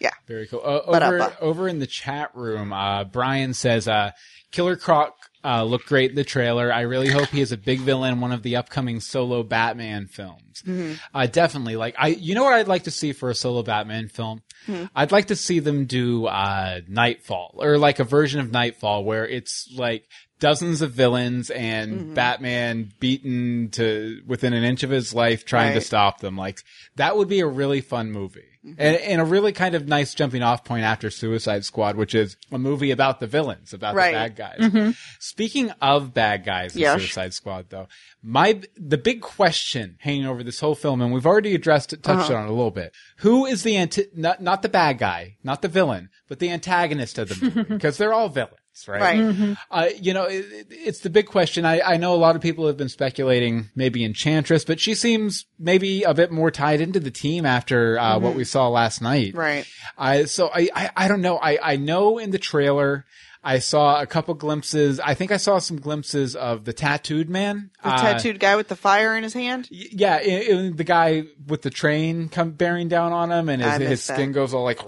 Yeah. Very cool. Uh, uh, over, over in the chat room, uh, Brian says, uh, Killer Croc uh, looked great in the trailer. I really hope he is a big villain in one of the upcoming solo Batman films. Mm-hmm. Uh, definitely. Like, I, you know what I'd like to see for a solo Batman film? Hmm. I'd like to see them do, uh, Knightfall or like a version of Knightfall where it's like dozens of villains and Mm-hmm. Batman beaten to within an inch of his life trying to stop them. Like, that would be a really fun movie. Mm-hmm. And, and a really kind of nice jumping off point after Suicide Squad, which is a movie about the villains, about Right. the bad guys. Speaking of bad guys in Yes. Suicide Squad, though, my the big question hanging over this whole film, and we've already addressed it, touched Uh-huh. on it a little bit. Who is the anti- not not the bad guy, not the villain, but the antagonist of the movie? (laughs) Because they're all villains, right? Right. Uh, you know, it, it- it's the big question. I, I know a lot of people have been speculating maybe Enchantress, but she seems maybe a bit more tied into the team after uh, what we saw last night. Right. I so I, I I don't know. I I know in the trailer I saw a couple glimpses. I think I saw some glimpses of the tattooed man. The Uh, tattooed guy with the fire in his hand. y- Yeah, i i- the guy with the train come bearing down on him, and his, his skin goes all like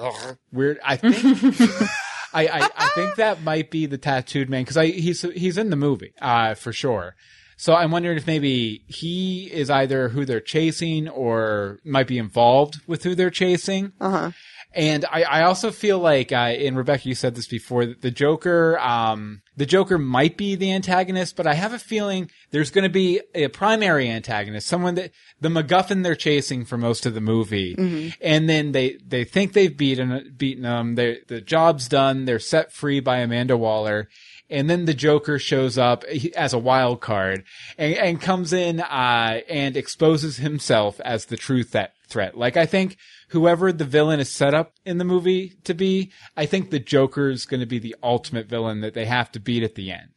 weird. I (laughs) think. I, I, I think that might be the tattooed man because he's he's in the movie uh, for sure. So I'm wondering if maybe he is either who they're chasing or might be involved with who they're chasing. Uh huh. And I, I also feel like, uh, and Rebecca, you said this before, that the Joker, um, the Joker might be the antagonist, but I have a feeling there's going to be a primary antagonist, someone that the MacGuffin they're chasing for most of the movie, and then they they think they've beaten beaten them. They the job's done. They're set free by Amanda Waller. And then the Joker shows up as a wild card and, and comes in uh, and exposes himself as the true th- threat. Like I think whoever the villain is set up in the movie to be, I think the Joker is going to be the ultimate villain that they have to beat at the end.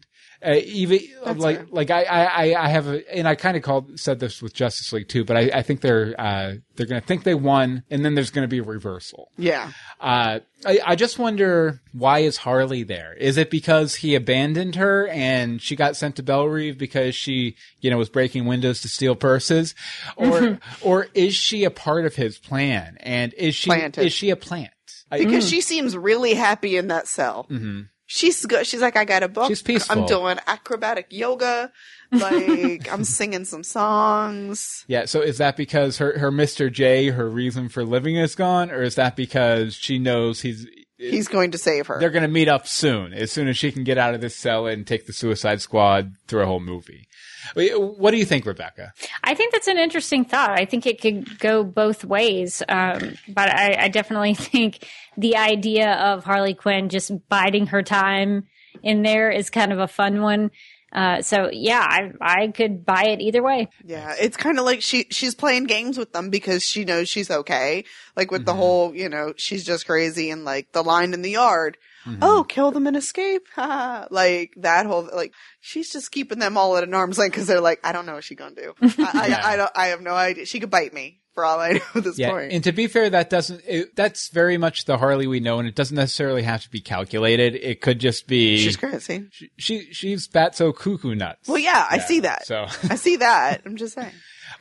Uh, even like fair. like I I I have a and I kind of called said this with Justice League too, but I, I think they're uh, they're going to think they won, and then there's going to be a reversal. Yeah. Uh, I, I just wonder why is Harley there? Is it because he abandoned her and she got sent to Belle Reve because she, you know, was breaking windows to steal purses, or or is she a part of his plan? And is she Planted. is she a plant? I- Because she seems really happy in that cell. Mm-hmm. She's good. She's like, I got a book. She's peaceful. I'm doing acrobatic yoga. Like, I'm (laughs) singing some songs. yeah. So is that because her her Mr. J, her reason for living is gone, or is that because she knows he's He's going to save her. they're going to meet up soon, as soon as she can get out of this cell and take the Suicide Squad through a whole movie. Wait, What do you think, Rebecca? I think that's an interesting thought. I think it could go both ways. Um, but I, I definitely (laughs) think the idea of Harley Quinn just biding her time in there is kind of a fun one. Uh, so yeah, I, I could buy it either way. Yeah, it's kind of like she she's playing games with them because she knows she's okay. Like with the whole, you know, she's just crazy and like the line in the yard. Mm-hmm. Oh, kill them and escape. Like that whole like she's just keeping them all at an arm's length because they're like, I don't know what she's gonna do. (laughs) I, I, Yeah. I don't. I have no idea. She could bite me for all I (laughs) know at this Yeah, point. and to be fair, that doesn't. It, that's very much the Harley we know, and it doesn't necessarily have to be calculated. It could just be she's crazy. she, she she's batso cuckoo nuts. Well, yeah, I see that. So I see that. I'm just saying.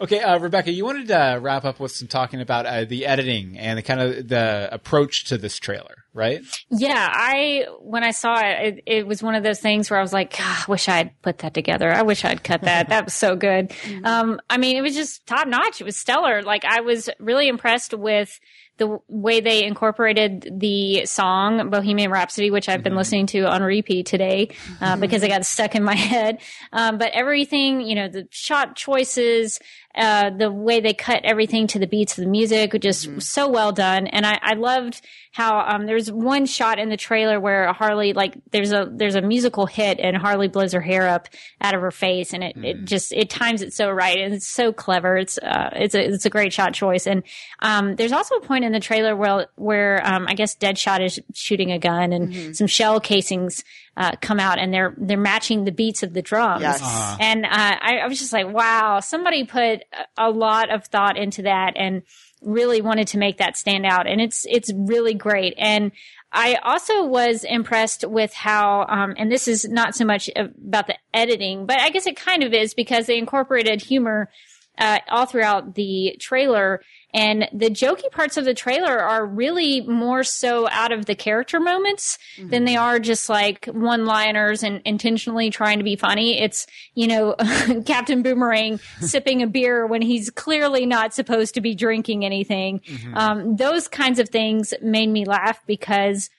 Okay, uh, Rebecca, you wanted to wrap up with some talking about uh, the editing and the kind of the approach to this trailer, right? Yeah, I when I saw it, it, it was one of those things where I was like, I wish I had put that together. I wish I'd cut that. that was so good. (laughs) Um, I mean, it was just top notch. It was stellar. Like I was really impressed with the way they incorporated the song Bohemian Rhapsody, which I've been listening to on repeat today uh, because it got stuck in my (laughs) head. Um, but everything, you know, the shot choices, uh, the way they cut everything to the beats of the music, just so well done. And I, I loved how um, there's one shot in the trailer where Harley like there's a there's a musical hit and Harley blows her hair up out of her face and it, it just it times it so right and it's so clever. It's uh it's a it's a great shot choice and um there's also a point in the trailer where where um I guess Deadshot is shooting a gun and some shell casings uh, come out and they're they're matching the beats of the drums. Yes. Uh-huh. And uh, I, I was just like, wow, somebody put a- lot of thought into that and really wanted to make that stand out. And it's it's really great. And I also was impressed with how, um, and this is not so much about the editing, but I guess it kind of is because they incorporated humor uh, all throughout the trailer. And the jokey parts of the trailer are really more so out of the character moments than they are just like one liners and intentionally trying to be funny. It's, you know, (laughs) Captain Boomerang (laughs) sipping a beer when he's clearly not supposed to be drinking anything. Um, those kinds of things made me laugh because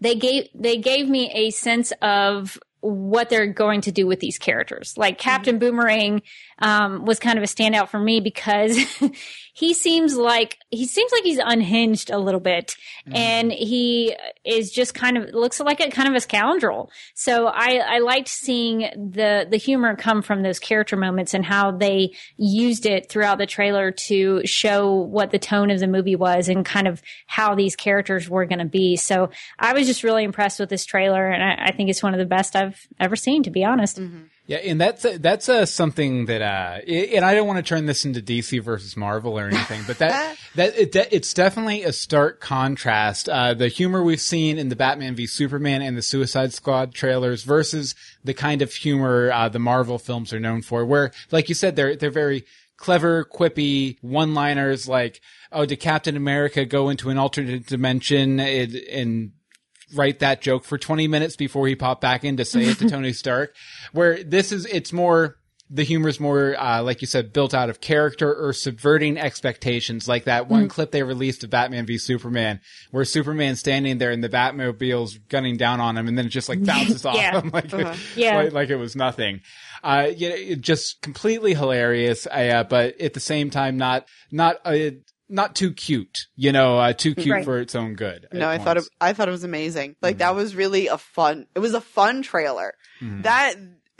they gave they gave me a sense of what they're going to do with these characters. Like Captain Boomerang um, was kind of a standout for me because (laughs) he seems like he seems like he's unhinged a little bit, mm-hmm. and he is just kind of looks like a kind of a scoundrel. So I I liked seeing the the humor come from those character moments and how they used it throughout the trailer to show what the tone of the movie was and kind of how these characters were going to be. So I was just really impressed with this trailer, and I, I think it's one of the best I've ever seen, to be honest. Mm-hmm. Yeah, and that's that's uh, something that, uh, i- and I don't want to turn this into DC versus Marvel or anything, but that (laughs) that it, it's definitely a stark contrast. Uh, the humor we've seen in the Batman v Superman and the Suicide Squad trailers versus the kind of humor uh, the Marvel films are known for, where, like you said, they're they're very clever, quippy one-liners like, "Oh, did Captain America go into an alternate dimension?" It, and write that joke for 20 minutes before he popped back in to say it to (laughs) Tony Stark. Where this is, it's more, the humor is more, uh, like you said, built out of character or subverting expectations. Like that one clip they released of Batman v Superman, where Superman's standing there and the Batmobile's gunning down on him and then it just like (laughs) bounces off Yeah. him (laughs) like, Yeah. like, like it was nothing. Uh, yeah, it just completely hilarious. Uh, but at the same time, not, not, uh, not too cute, you know, uh, too cute Right. for its own good. No, at I thought it. I thought it was amazing. Like Mm-hmm. that was really a fun. It was a fun trailer. That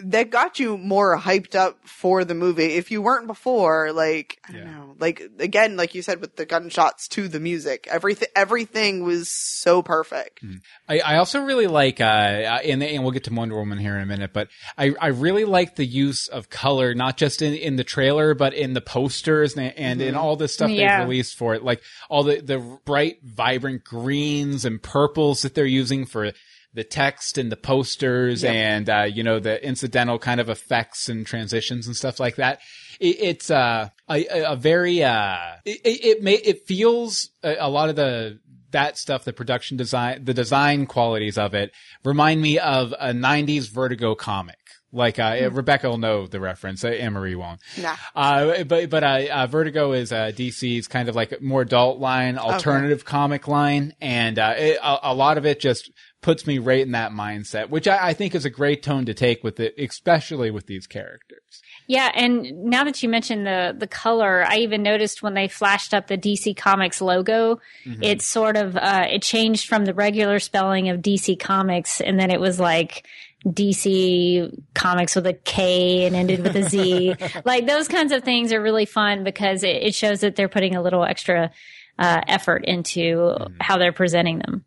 that got you more hyped up for the movie. If you weren't before, like I don't Yeah. know, like again, like you said with the gunshots to the music, everything everything was so perfect. I, I also really like, uh, uh, and, and we'll get to Wonder Woman here in a minute, but I, I really like the use of color, not just in, in the trailer, but in the posters and, and in all the stuff Yeah. they've released for it. Like all the, the bright, vibrant greens and purples that they're using for the text and the posters and, uh, you know, the incidental kind of effects and transitions and stuff like that. It, it's, uh, a, a- very, uh, it, it, it may, it feels a, a lot of the, that stuff, the production design, the design qualities of it remind me of a 90s Vertigo comic. Like, uh, Rebecca will know the reference. Uh, Anne-Marie won't. Nah. Uh, but, but, uh, uh, Vertigo is, uh, DC's kind of like a more adult line, alternative comic line. And, uh, it, a, a lot of it just puts me right in that mindset, which I, I think is a great tone to take with it, especially with these characters. Yeah, and now that you mentioned the the color, I even noticed when they flashed up the DC Comics logo, it sort of uh, it changed from the regular spelling of DC Comics, and then it was like DC Comics with a K and ended with a Z. (laughs) like those kinds of things are really fun because it, it shows that they're putting a little extra uh, effort into how they're presenting them.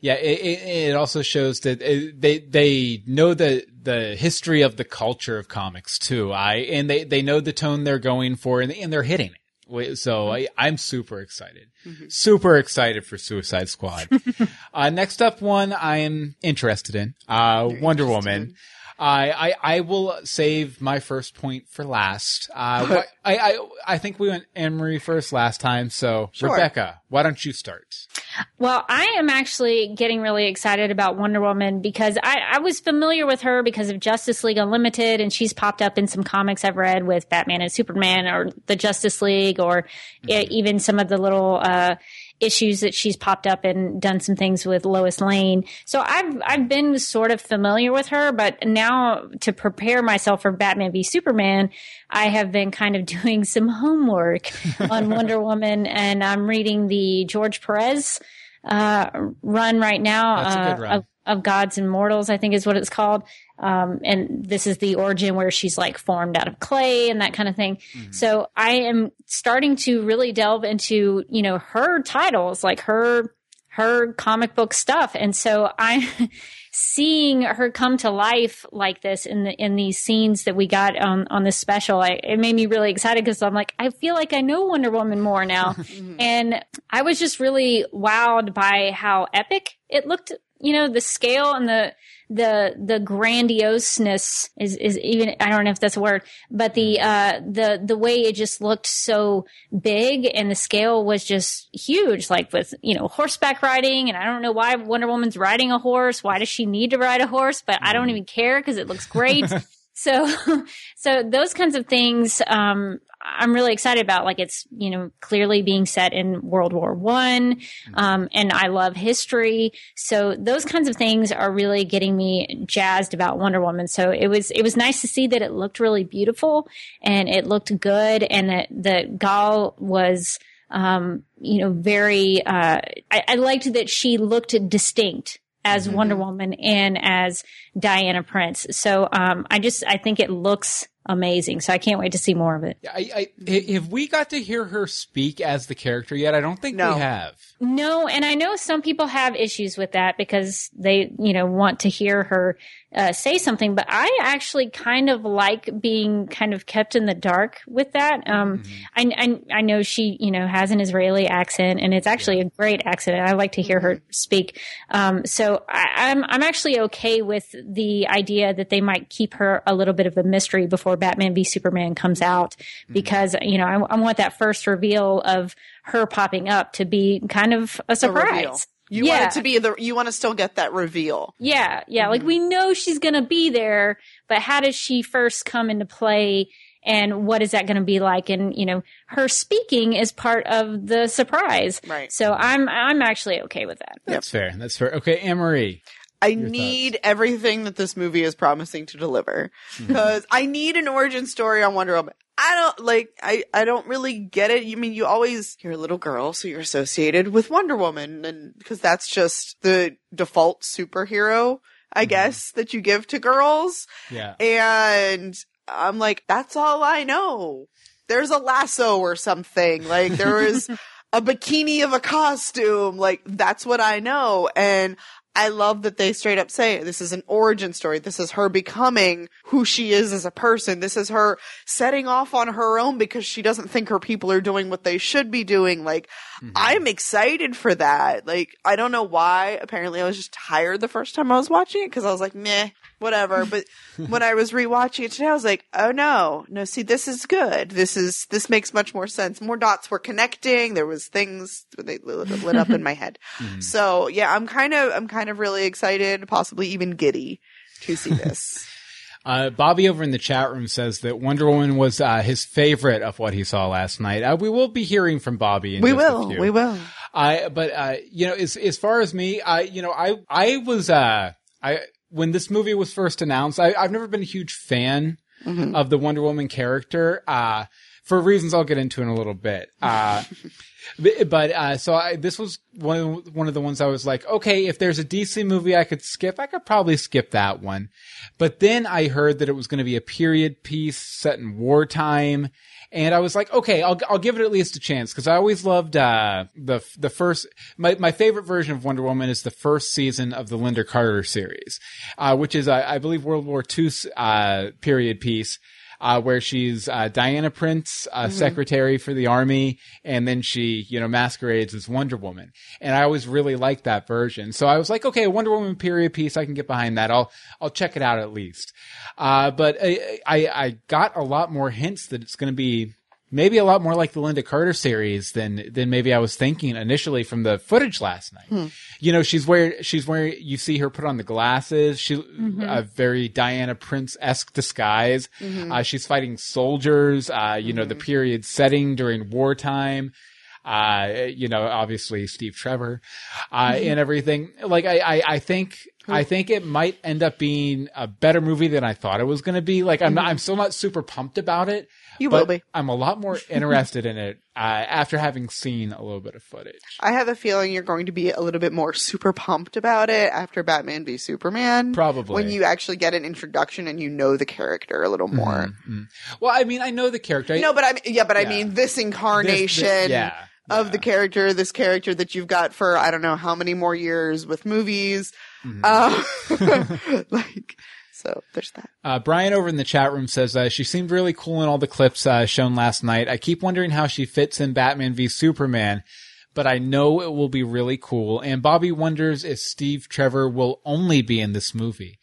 Yeah, it, it, it also shows that uh, they they know the the history of the culture of comics too. I and they they know the tone they're going for, and, and they're hitting it. So I, I'm super excited, super excited for Suicide Squad. (laughs) uh, next up, one I am interested in, uh, Wonder Woman. I, I I will save my first point for last. Uh, (laughs) I, I I think we went Anne Marie first last time, so Sure. Rebecca, why don't you start? Well, I am actually getting really excited about Wonder Woman because I, I was familiar with her because of Justice League Unlimited, and she's popped up in some comics I've read with Batman and Superman or the Justice League, or e- even some of the little uh, issues that she's popped up and done some things with Lois Lane. So I've I've been sort of familiar with her, but now to prepare myself for Batman v Superman, I have been kind of (laughs) doing some homework on (laughs) Wonder Woman, and I'm reading the George Perez uh, run right now That's a good uh, run. Of Gods and Mortals, I think is what it's called. Um, and this is the origin where she's like formed out of clay and that kind of thing. Mm-hmm. So I am starting to really delve into, you know, her titles, like her, her comic book stuff. And so I'm (laughs) seeing her come to life like this in the in these scenes that we got on on this special, I, it made me really excited because I'm like, I feel like I know Wonder Woman more now, (laughs) and I was just really wowed by how epic it looked. You know, the scale and the the the grandioseness is is even I don't know if that's a word, but the uh the the way it just looked so big and the scale was just huge, like with you know horseback riding, and I don't know why Wonder Woman's riding a horse. Why does she need to ride a horse? But I don't even care because it looks great. (laughs) So, (laughs) so those kinds of things, um, I'm really excited about. Like it's, you know, clearly being set in World War One, um, and I love history. So those kinds of things are really getting me jazzed about Wonder Woman. So it was, it was nice to see that it looked really beautiful and it looked good, and that that Gal was, um, you know, very. Uh, I, I liked that she looked distinct as Wonder Woman and as Diana Prince. So um, I just I think it looks amazing. So I can't wait to see more of it. I, I, have we got to hear her speak as the character yet? I don't think No. we have. No, and I know some people have issues with that because they, you know, want to hear her uh, say something. But I actually kind of like being kind of kept in the dark with that. Um, I, I I know she, you know, has an Israeli accent, and it's actually a great accent. I like to hear her speak. Um, so I, I'm I'm actually okay with the idea that they might keep her a little bit of a mystery before Batman v Superman comes out, because you know I, I want that first reveal of her popping up to be kind of a A surprise. You Yeah. want it to be the. You want to still get that reveal. Yeah, yeah. Mm-hmm. Like we know she's going to be there, but how does she first come into play? And what is that going to be like? And you know, her speaking is part of the surprise. Right. So I'm I'm actually okay with that. That's fair. That's fair. Okay, Anne Marie. I need everything that this movie is promising to deliver mm-hmm. because I need an origin story on Wonder Woman. I don't like. I I don't really get it. You mean you always you're a little girl, so you're associated with Wonder Woman, and because that's just the default superhero, I mm-hmm. guess, that you give to girls. Yeah. And I'm like, that's all I know. There's a lasso or something. Like there is (laughs) a bikini of a costume. Like that's what I know. And I love that they straight up say this is an origin story. This is her becoming who she is as a person. This is her setting off on her own because she doesn't think her people are doing what they should be doing. Like mm-hmm. I'm excited for that. Like I don't know why. Apparently I was just tired the first time I was watching it because I was like, meh, whatever. (laughs) But when I was rewatching it today, I was like, oh no, no, see, this is good. This is, this makes much more sense. More dots were connecting. There was things that they lit, lit up in my head. (laughs) So yeah, I'm kind of, I'm kind of really excited, possibly even giddy to see (laughs) this. Uh, Bobby over in the chat room says that Wonder Woman was uh, his favorite of what he saw last night. Uh, we will be hearing from Bobby. In we will, we will. I, but uh, you know, as as far as me, I, you know, I, I was, uh, I when this movie was first announced, I, I've never been a huge fan of the Wonder Woman character, uh, for reasons I'll get into in a little bit. (laughs) Uh, but, uh, so I, this was one of, one of the ones I was like, okay, if there's a DC movie I could skip, I could probably skip that one. But then I heard that it was going to be a period piece set in wartime. And I was like, okay, I'll, I'll give it at least a chance because I always loved, uh, the, the first, my, my favorite version of Wonder Woman is the first season of the Lynda Carter series, uh, which is, I, I believe World War II, uh, period piece. Uh, where she's uh, Diana Prince, uh, secretary for the army, and then she, you know, masquerades as Wonder Woman. And I always really liked that version. So I was like, okay, Wonder Woman period piece, I can get behind that. I'll I'll check it out at least. Uh, but I, I I got a lot more hints that it's going to be maybe a lot more like the Lynda Carter series than than maybe I was thinking initially from the footage last night. You know, she's where she's wearing. You see her put on the glasses. She a very Diana Prince esque disguise. Uh, she's fighting soldiers. Uh, you know, the period setting during wartime. Uh, you know, obviously Steve Trevor, uh, and everything. Like I, I, I think, I think it might end up being a better movie than I thought it was going to be. Like I'm not, I'm still not super pumped about it. You but will be. I'm a lot more interested in it uh, after having seen a little bit of footage. I have a feeling you're going to be a little bit more super pumped about it after Batman v Superman. Probably. When you actually get an introduction and you know the character a little more. Well, I mean, I know the character. I- No, but I mean, yeah, but I mean, this this- incarnation this- yeah. of the character, this character that you've got for I don't know how many more years with movies. Mm-hmm. Uh, (laughs) like, so there's that. Uh, Brian over in the chat room says uh, she seemed really cool in all the clips uh, shown last night. I keep wondering how she fits in Batman v Superman, but I know it will be really cool. And Bobby wonders if Steve Trevor will only be in this movie.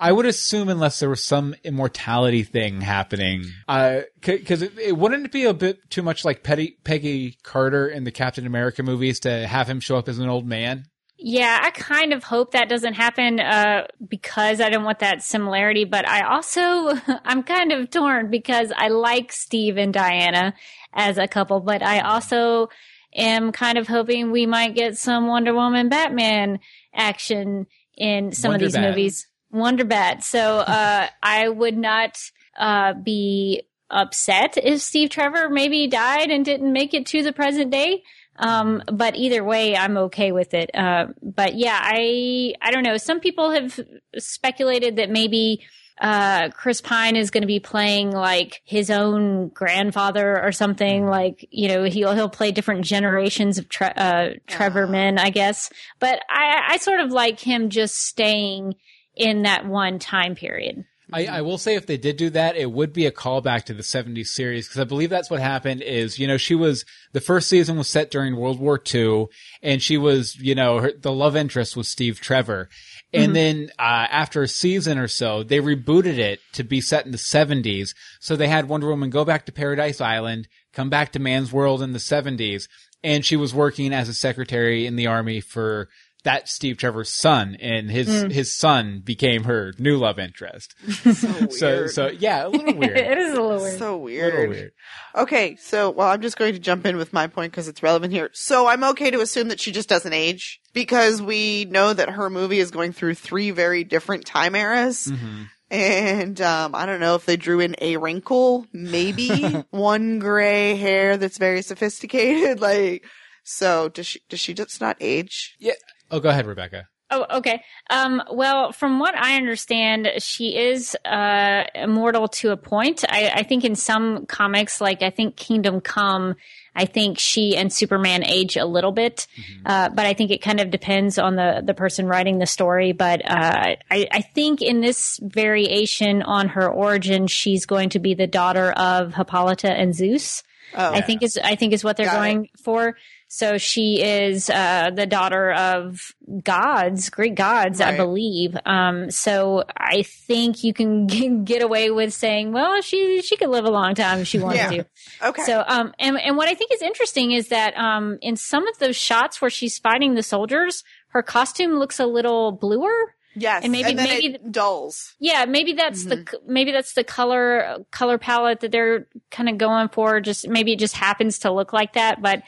I would assume unless there was some immortality thing happening, uh, cause it, it wouldn't be a bit too much like Petty, Peggy Carter in the Captain America movies to have him show up as an old man? Yeah, I kind of hope that doesn't happen uh, because I don't want that similarity. But I also, (laughs) I'm kind of torn because I like Steve and Diana as a couple, but I also am kind of hoping we might get some Wonder Woman Batman action in some Wonder of these Bat. movies. Wonder Bat. So (laughs) uh, I would not uh, be upset if Steve Trevor maybe died and didn't make it to the present day. Um, but either way, I'm okay with it. Uh, but yeah, I, I don't know. Some people have speculated that maybe, uh, Chris Pine is going to be playing like his own grandfather or something. Like, you know, he'll, he'll play different generations of, tre- uh, Trevor men, I guess. But I, I sort of like him just staying in that one time period. I, I will say if they did do that, it would be a callback to the 70s series because I believe that's what happened is, you know, she was, the first season was set during World War II and she was, you know, her, the love interest was Steve Trevor. And then, uh, after a season or so, they rebooted it to be set in the 70s. So they had Wonder Woman go back to Paradise Island, come back to Man's World in the 70s, and she was working as a secretary in the army for that Steve Trevor's son, and his his son became her new love interest. (laughs) So (laughs) So weird. so yeah, a little (laughs) weird. it is a little weird. so a weird. little weird. Okay, so well, I'm just going to jump in with my point because it's relevant here. So I'm okay to assume that she just doesn't age because we know that her movie is going through three very different time eras. Mm-hmm. And um, I don't know if they drew in a wrinkle, maybe one gray hair that's very sophisticated. Like, so does she? Does she just not age? Yeah. Oh, go ahead, Rebecca. Oh, okay. Um, well, from what I understand, she is uh, immortal to a point. I, I think in some comics, like I think Kingdom Come, I think she and Superman age a little bit, uh, but I think it kind of depends on the the person writing the story. But uh, I, I think in this variation on her origin, she's going to be the daughter of Hippolyta and Zeus. Oh, I think is I think is what they're Got it. going for. So she is uh, the daughter of gods, Greek gods, I believe. Um, so I think you can (laughs) g- get away with saying, well, she she could live a long time if she wanted Yeah. to. (laughs) okay. So, um, and and what I think is interesting is that um, in some of those shots where she's fighting the soldiers, her costume looks a little bluer. yes, and maybe- then maybe- dulls. Yeah, maybe that's the maybe that's the color color palette that they're kind of going for. Just maybe it just happens to look like that, but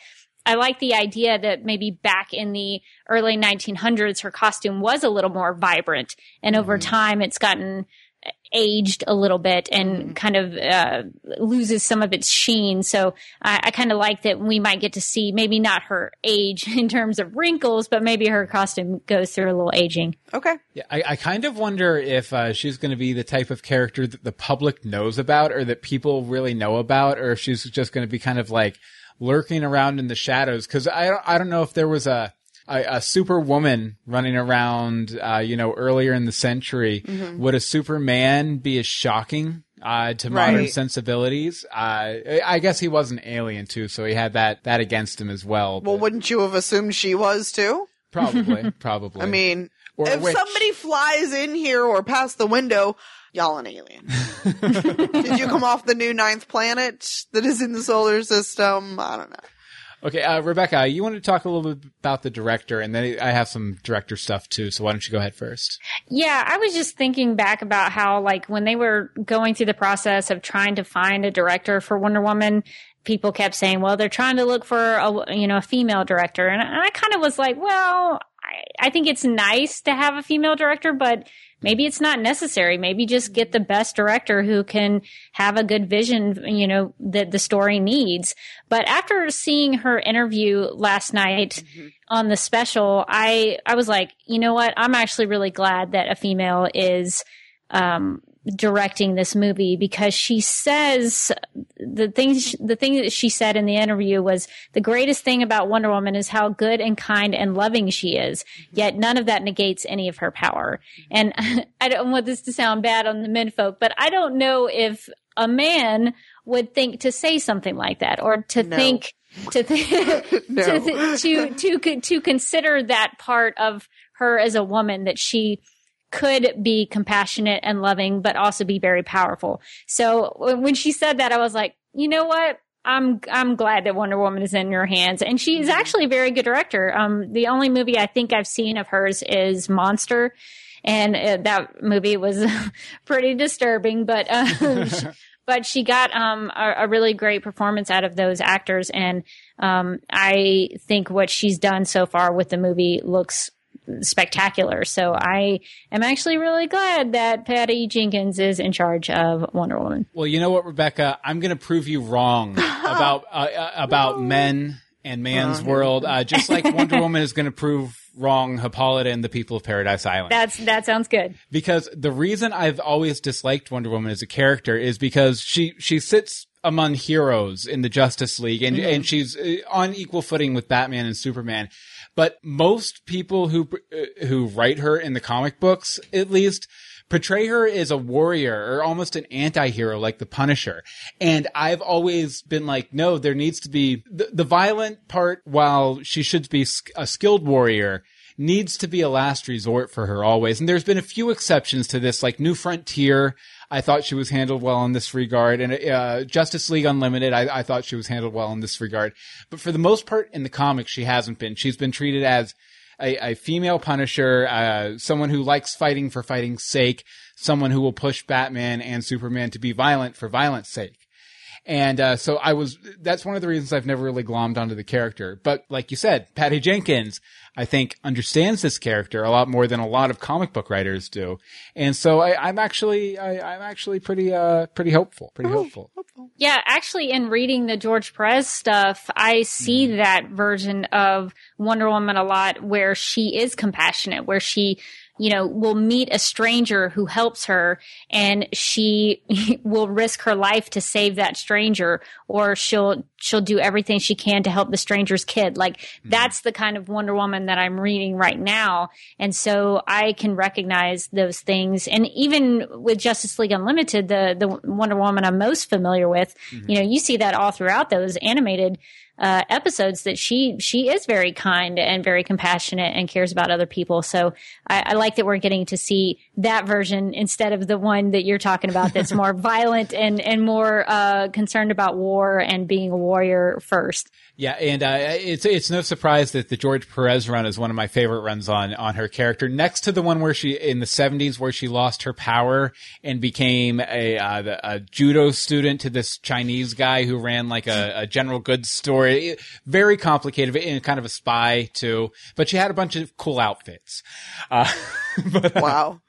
I like the idea that maybe back in the early 1900s, her costume was a little more vibrant, and over time, it's gotten aged a little bit and kind of uh, loses some of its sheen. So I, I kind of like that we might get to see maybe not her age (laughs) in terms of wrinkles, but maybe her costume goes through a little aging. Okay. Yeah, I, I kind of wonder if uh, she's going to be the type of character that the public knows about, or that people really know about, or if she's just going to be kind of like lurking around in the shadows. Because I don't, I don't know if there was a a, a superwoman running around, uh, you know, earlier in the century. Would a Superman be as shocking? Uh, to modern sensibilities, uh, I I guess he was an alien too, so he had that that against him as well. Well, wouldn't you have assumed she was too? probably, (laughs) probably. I mean, Or if witch. somebody flies in here or past the window, y'all an alien. (laughs) Did you come off the new ninth planet that is in the solar system? I don't know. Okay, uh, Rebecca, you want to talk a little bit about the director, and then I have some director stuff too. So why don't you go ahead first? Yeah, I was just thinking back about how, like, when they were going through the process of trying to find a director for Wonder Woman, people kept saying, "Well, they're trying to look for a you know a female director," and I kind of was like, "Well, I, I think it's nice to have a female director, but." Maybe it's not necessary. Maybe just get the best director who can have a good vision, you know, that the story needs. But after seeing her interview last night on the special, I, I was like, you know what? I'm actually really glad that a female is, um, directing this movie because she says the things the thing that she said in the interview was the greatest thing about Wonder Woman is how good and kind and loving she is. Yet none of that negates any of her power. And (laughs) I don't want this to sound bad on the men folk, but I don't know if a man would think to say something like that or to No. think to th- (laughs) (laughs) No. to, th- to to to consider that part of her as a woman that she could be compassionate and loving but also be very powerful. So when she said that I was like, "You know what? I'm I'm glad that Wonder Woman is in your hands." And she is actually a very good director. Um the only movie I think I've seen of hers is Monster and uh, that movie was (laughs) pretty disturbing, but uh, (laughs) but she got um, a, a really great performance out of those actors, and um, I think what she's done so far with the movie looks spectacular. So I am actually really glad that Patty Jenkins is in charge of Wonder Woman. Well, you know what, Rebecca? I'm going to prove you wrong (laughs) about uh, uh, about men and man's world, uh, just like (laughs) Wonder Woman is going to prove wrong Hippolyta and the people of Paradise Island. That's that sounds good. because the reason I've always disliked Wonder Woman as a character is because she she sits among heroes in the Justice League and and she's uh, on equal footing with Batman and Superman. But most people who uh, who write her in the comic books, at least, portray her as a warrior or almost an anti-hero like the Punisher. And I've always been like, no, there needs to be the, the violent part while she should be a skilled warrior needs to be a last resort for her always. And there's been a few exceptions to this, like New Frontier. I thought she was handled well in this regard. And uh, Justice League Unlimited, I, I thought she was handled well in this regard. But for the most part in the comics, she hasn't been. She's been treated as a, a female Punisher, uh, someone who likes fighting for fighting's sake, someone who will push Batman and Superman to be violent for violence sake. And uh, so I was. That's one of the reasons I've never really glommed onto the character. But like you said, Patty Jenkins, I think, understands this character a lot more than a lot of comic book writers do. And so I, I'm actually, I, I'm actually pretty, uh, pretty hopeful. Pretty hopeful. Yeah, actually, in reading the George Perez stuff, I see Mm-hmm. that version of Wonder Woman a lot where she is compassionate, where she, you know, will meet a stranger who helps her and she (laughs) will risk her life to save that stranger or she'll, she'll do everything she can to help the stranger's kid. Like Mm-hmm. that's the kind of Wonder Woman that I'm reading right now. And so I can recognize those things. And even with Justice League Unlimited, the, the Wonder Woman I'm most familiar with, you know, you see that all throughout those animated uh, episodes that she she is very kind and very compassionate and cares about other people. So I, I like that we're getting to see that version instead of the one that you're talking about that's more (laughs) violent and and more uh, concerned about war and being a warrior first. Yeah, and uh, it's it's no surprise that the George Perez run is one of my favorite runs on on her character. Next to the one where she in the '70s where she lost her power and became a uh, a judo student to this Chinese guy who ran like a, a general goods store. It- very complicated and kind of a spy too, but she had a bunch of cool outfits. Uh, (laughs) but uh, Wow.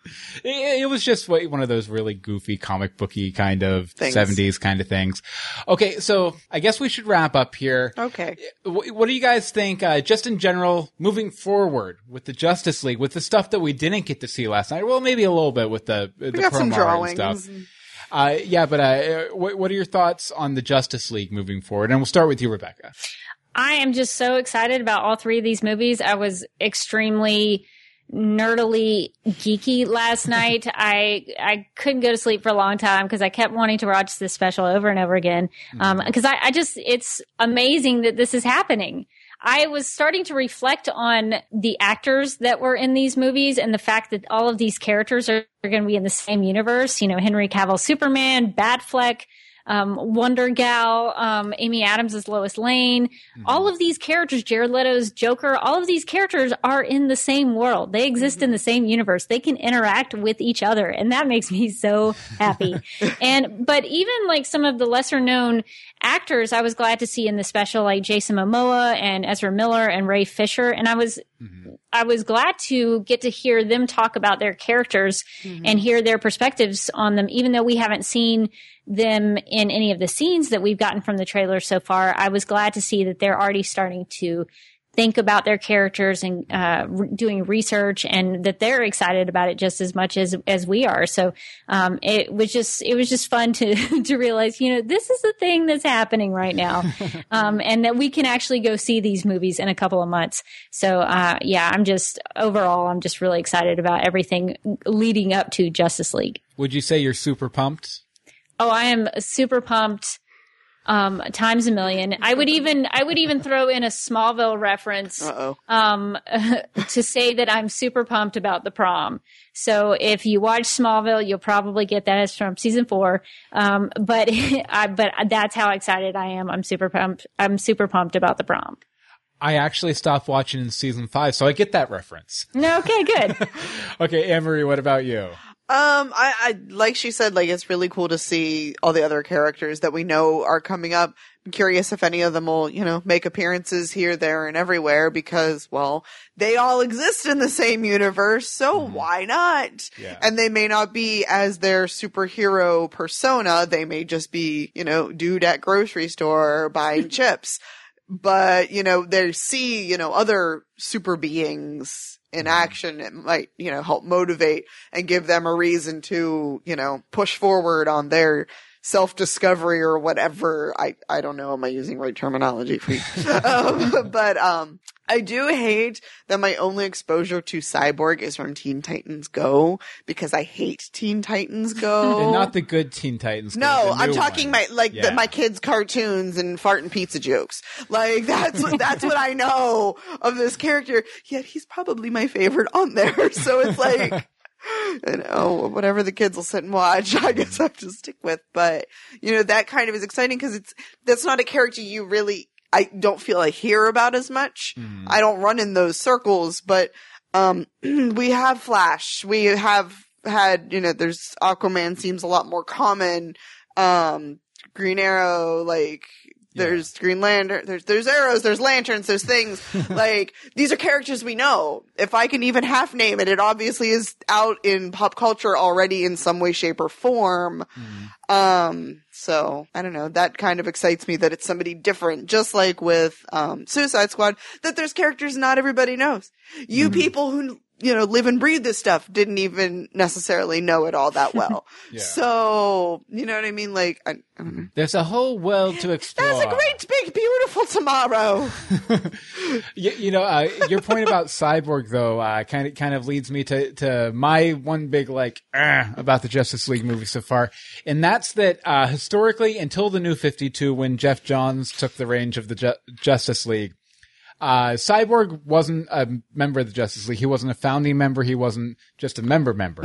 it, it was just wa- one of those really goofy comic booky kind of Things. 70s kind of things. Okay, so I guess we should wrap up here. Okay. Wh- What do you guys think, uh, just in general, moving forward with the Justice League, with the stuff that we didn't get to see last night? Well, maybe a little bit with the the We got some promo drawings. and stuff. Uh, yeah, but uh, what, what are your thoughts on the Justice League moving forward? And we'll start with you, Rebecca. I am just so excited about all three of these movies. I was extremely nerdily geeky last (laughs) night. I I couldn't go to sleep for a long time because I kept wanting to watch this special over and over again. Um, because I, I just it's amazing that this is happening. I was starting to reflect on the actors that were in these movies and the fact that all of these characters are, are going to be in the same universe. You know, Henry Cavill Superman, Batfleck, um, Wonder Gal, um, Amy Adams as Lois Lane. All of these characters, Jared Leto's Joker, all of these characters are in the same world. They exist in the same universe. They can interact with each other. And that makes me so happy. (laughs) and, but even like some of the lesser known actors, I was glad to see in the special, like Jason Momoa and Ezra Miller and Ray Fisher. And I was, mm-hmm. I was glad to get to hear them talk about their characters mm-hmm. and hear their perspectives on them, even though we haven't seen them in any of the scenes that we've gotten from the trailer so far. I was glad to see that they're already starting to think about their characters and uh, re- doing research and that they're excited about it just as much as as we are so um, it was just it was just fun to (laughs) to realize you know this is the thing that's happening right now (laughs) um, and that we can actually go see these movies in a couple of months so uh, yeah i'm just overall i'm just really excited about everything leading up to justice league Would you say you're super pumped? Oh, I am super pumped. Um, times a million. I would even, I would even throw in a Smallville reference, um, (laughs) to say that I'm super pumped about the prom. So if you watch Smallville, you'll probably get that as from season four. Um, but, (laughs) I, but that's how excited I am. I'm super pumped. I'm super pumped about the prom. I actually stopped watching in season five, so I get that reference. No, Okay, good. (laughs) Okay, Anne Marie, what about you? Um, I, I like she said, like it's really cool to see all the other characters that we know are coming up. I'm curious if any of them will, you know, make appearances here, there, and everywhere because, well, they all exist in the same universe, so why not? Yeah. And they may not be as their superhero persona. They may just be, you know, dude at grocery store buying (laughs) chips. But, you know, they see, you know, other super beings in action. It might, you know, help motivate and give them a reason to, you know, push forward on their self discovery or whatever. I, I don't know. Am I using right terminology for you? (laughs) (laughs) um, but, um, I do hate that my only exposure to Cyborg is from Teen Titans Go because I hate Teen Titans Go. (laughs) And not the good Teen Titans. No, I'm talking ones. my like Yeah. the, my kids' cartoons and fart and pizza jokes. Like that's what that's what I know of this character. Yet he's probably my favorite on there. (laughs) So it's like you know, whatever the kids will sit and watch, I guess I have to stick with. But you know, that kind of is exciting because it's that's not a character you really I don't feel I hear about as much. Mm-hmm. I don't run in those circles, but um (clears throat) we have Flash. We have had, you know, there's Aquaman seems a lot more common. Um Green Arrow, like there's Green Lantern, there's there's arrows, there's lanterns, there's things. (laughs) like these are characters we know. If I can even half name it, it obviously is out in pop culture already in some way, shape, or form. Um, so I don't know. That kind of excites me that it's somebody different, just like with um Suicide Squad, that there's characters not everybody knows. You people who you know live and breathe this stuff didn't even necessarily know it all that (laughs) well. Yeah. So you know what I mean? Like I, I don't know. There's a whole world to explore. There's a great big beautiful tomorrow. (laughs) You, you know, uh, your point about Cyborg though, uh, kind of kind of leads me to to my one big like uh, about the Justice League movie so far, and that's that uh, historically until the New Fifty Two, when Geoff Johns took the range of the Ju- Justice League. Uh, Cyborg wasn't a member of the Justice League. He wasn't a founding member. He wasn't just a member member.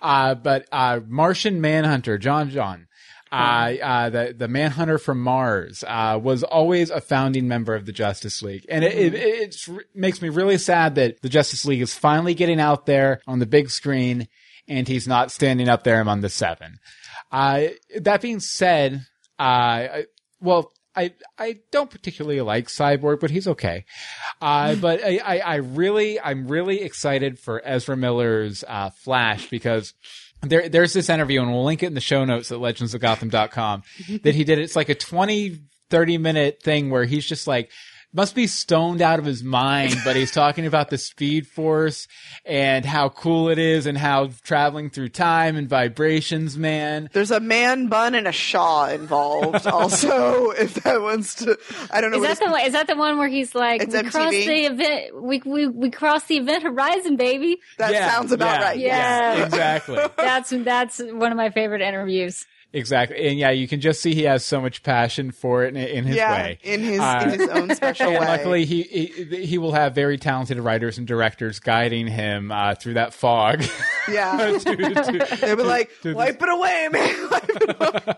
Uh, but, uh, Martian Manhunter, John John, uh, uh, the, the Manhunter from Mars, uh, was always a founding member of the Justice League. And it, it, it's, makes me really sad that the Justice League is finally getting out there on the big screen and he's not standing up there among the seven. Uh, that being said, uh, well, I, I don't particularly like Cyborg, but he's okay. Uh, (laughs) but I, I, I really, I'm really excited for Ezra Miller's, uh, Flash because there, there's this interview and we'll link it in the show notes at legendsofgotham.com (laughs) that he did. It's like a 20, 30 minute thing where he's just like, must be stoned out of his mind, but he's talking about the speed force and how cool it is and how traveling through time and vibrations, man. There's a man bun and a Shaw involved. (laughs) also, if that wants to, I don't know. Is what that the one? Is that the one where he's like, It's we crossed the event, we we we crossed the event horizon, baby. that Yeah, sounds about yeah, right. Yeah. Yeah, exactly. (laughs) That's that's one of my favorite interviews. Exactly. And yeah, you can just see he has so much passion for it in, in his yeah, way. in his Uh, in his own (laughs) special way. luckily, he, he he will have very talented writers and directors guiding him uh, through that fog. (laughs) yeah, (laughs) To- to- they were like, to- "Wipe it away, man." Wipe it away.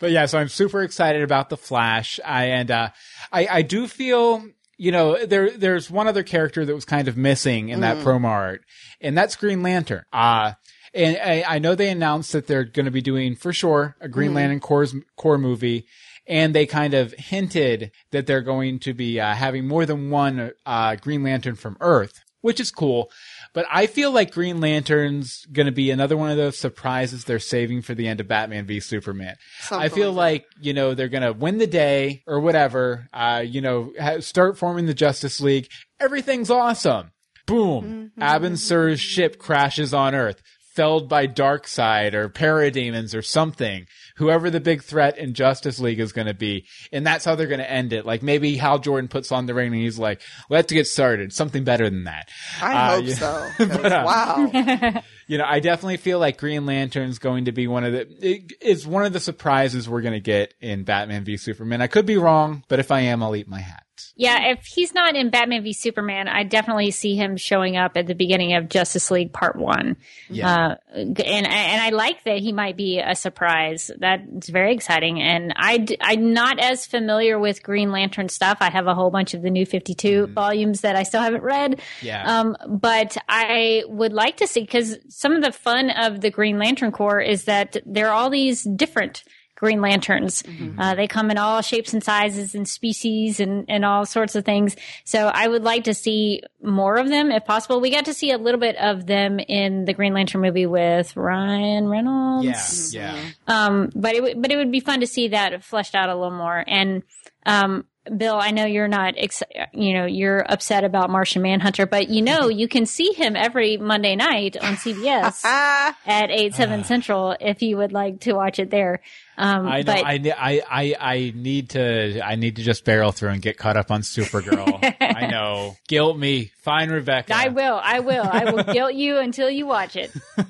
but yeah, so I'm super excited about the Flash, I, and uh, I I do feel you know there there's one other character that was kind of missing in that promo art, and that's Green Lantern. Uh and I, I know they announced that they're going to be doing for sure a Green Lantern Corps Corps movie. And they kind of hinted that they're going to be uh, having more than one uh, Green Lantern from Earth, which is cool. But I feel like Green Lantern's going to be another one of those surprises they're saving for the end of Batman v Superman. Something I feel like like, you know, they're going to win the day or whatever, uh, you know, ha- start forming the Justice League. Everything's awesome. Boom. Abin Sur's ship crashes on Earth, felled by Darkseid or parademons or something. Whoever the big threat in Justice League is going to be. And that's how they're going to end it. Like maybe Hal Jordan puts on the ring and he's like, let's get started. Something better than that. I Uh, hope yeah. so. (laughs) 'cause, But, uh, wow. (laughs) You know, I definitely feel like Green Lantern's going to be one of the, it, it's one of the surprises we're going to get in Batman v Superman. I could be wrong, but if I am, I'll eat my hat. Yeah, if he's not in Batman v Superman, I definitely see him showing up at the beginning of Justice League Part One. Yeah. Uh, and and I like that he might be a surprise. That's very exciting. And I I'm not as familiar with Green Lantern stuff. I have a whole bunch of the new 52 volumes that I still haven't read. Yeah. Um, but I would like to see because some of the fun of the Green Lantern Corps is that there are all these different Green Lanterns. Uh, they come in all shapes and sizes and species and, and all sorts of things. So I would like to see more of them if possible. We got to see a little bit of them in the Green Lantern movie with Ryan Reynolds. yeah. Yeah. Um, but it would, but it would be fun to see that fleshed out a little more. And, um, Bill, I know you're not, ex- you know, you're upset about Martian Manhunter, but you know, you can see him every Monday night on CBS (laughs) at 8, 7 Central if you would like to watch it there. Um, I know. but I, I, I, I need to. I need to just barrel through and get caught up on Supergirl. (laughs) I know. Guilt me. Fine, Rebecca. I will, I will, I will guilt you until you watch it. (laughs)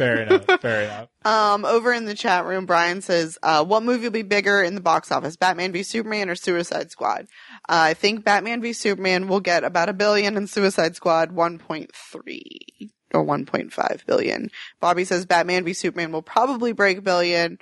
Fair enough. Fair enough. (laughs) um, over in the chat room, Brian says, uh, "What movie will be bigger in the box office, Batman v Superman or Suicide Squad?" Uh, I think Batman v Superman will get about a billion, and Suicide Squad 1.3 or 1.5 billion. Bobby says Batman v Superman will probably break a billion,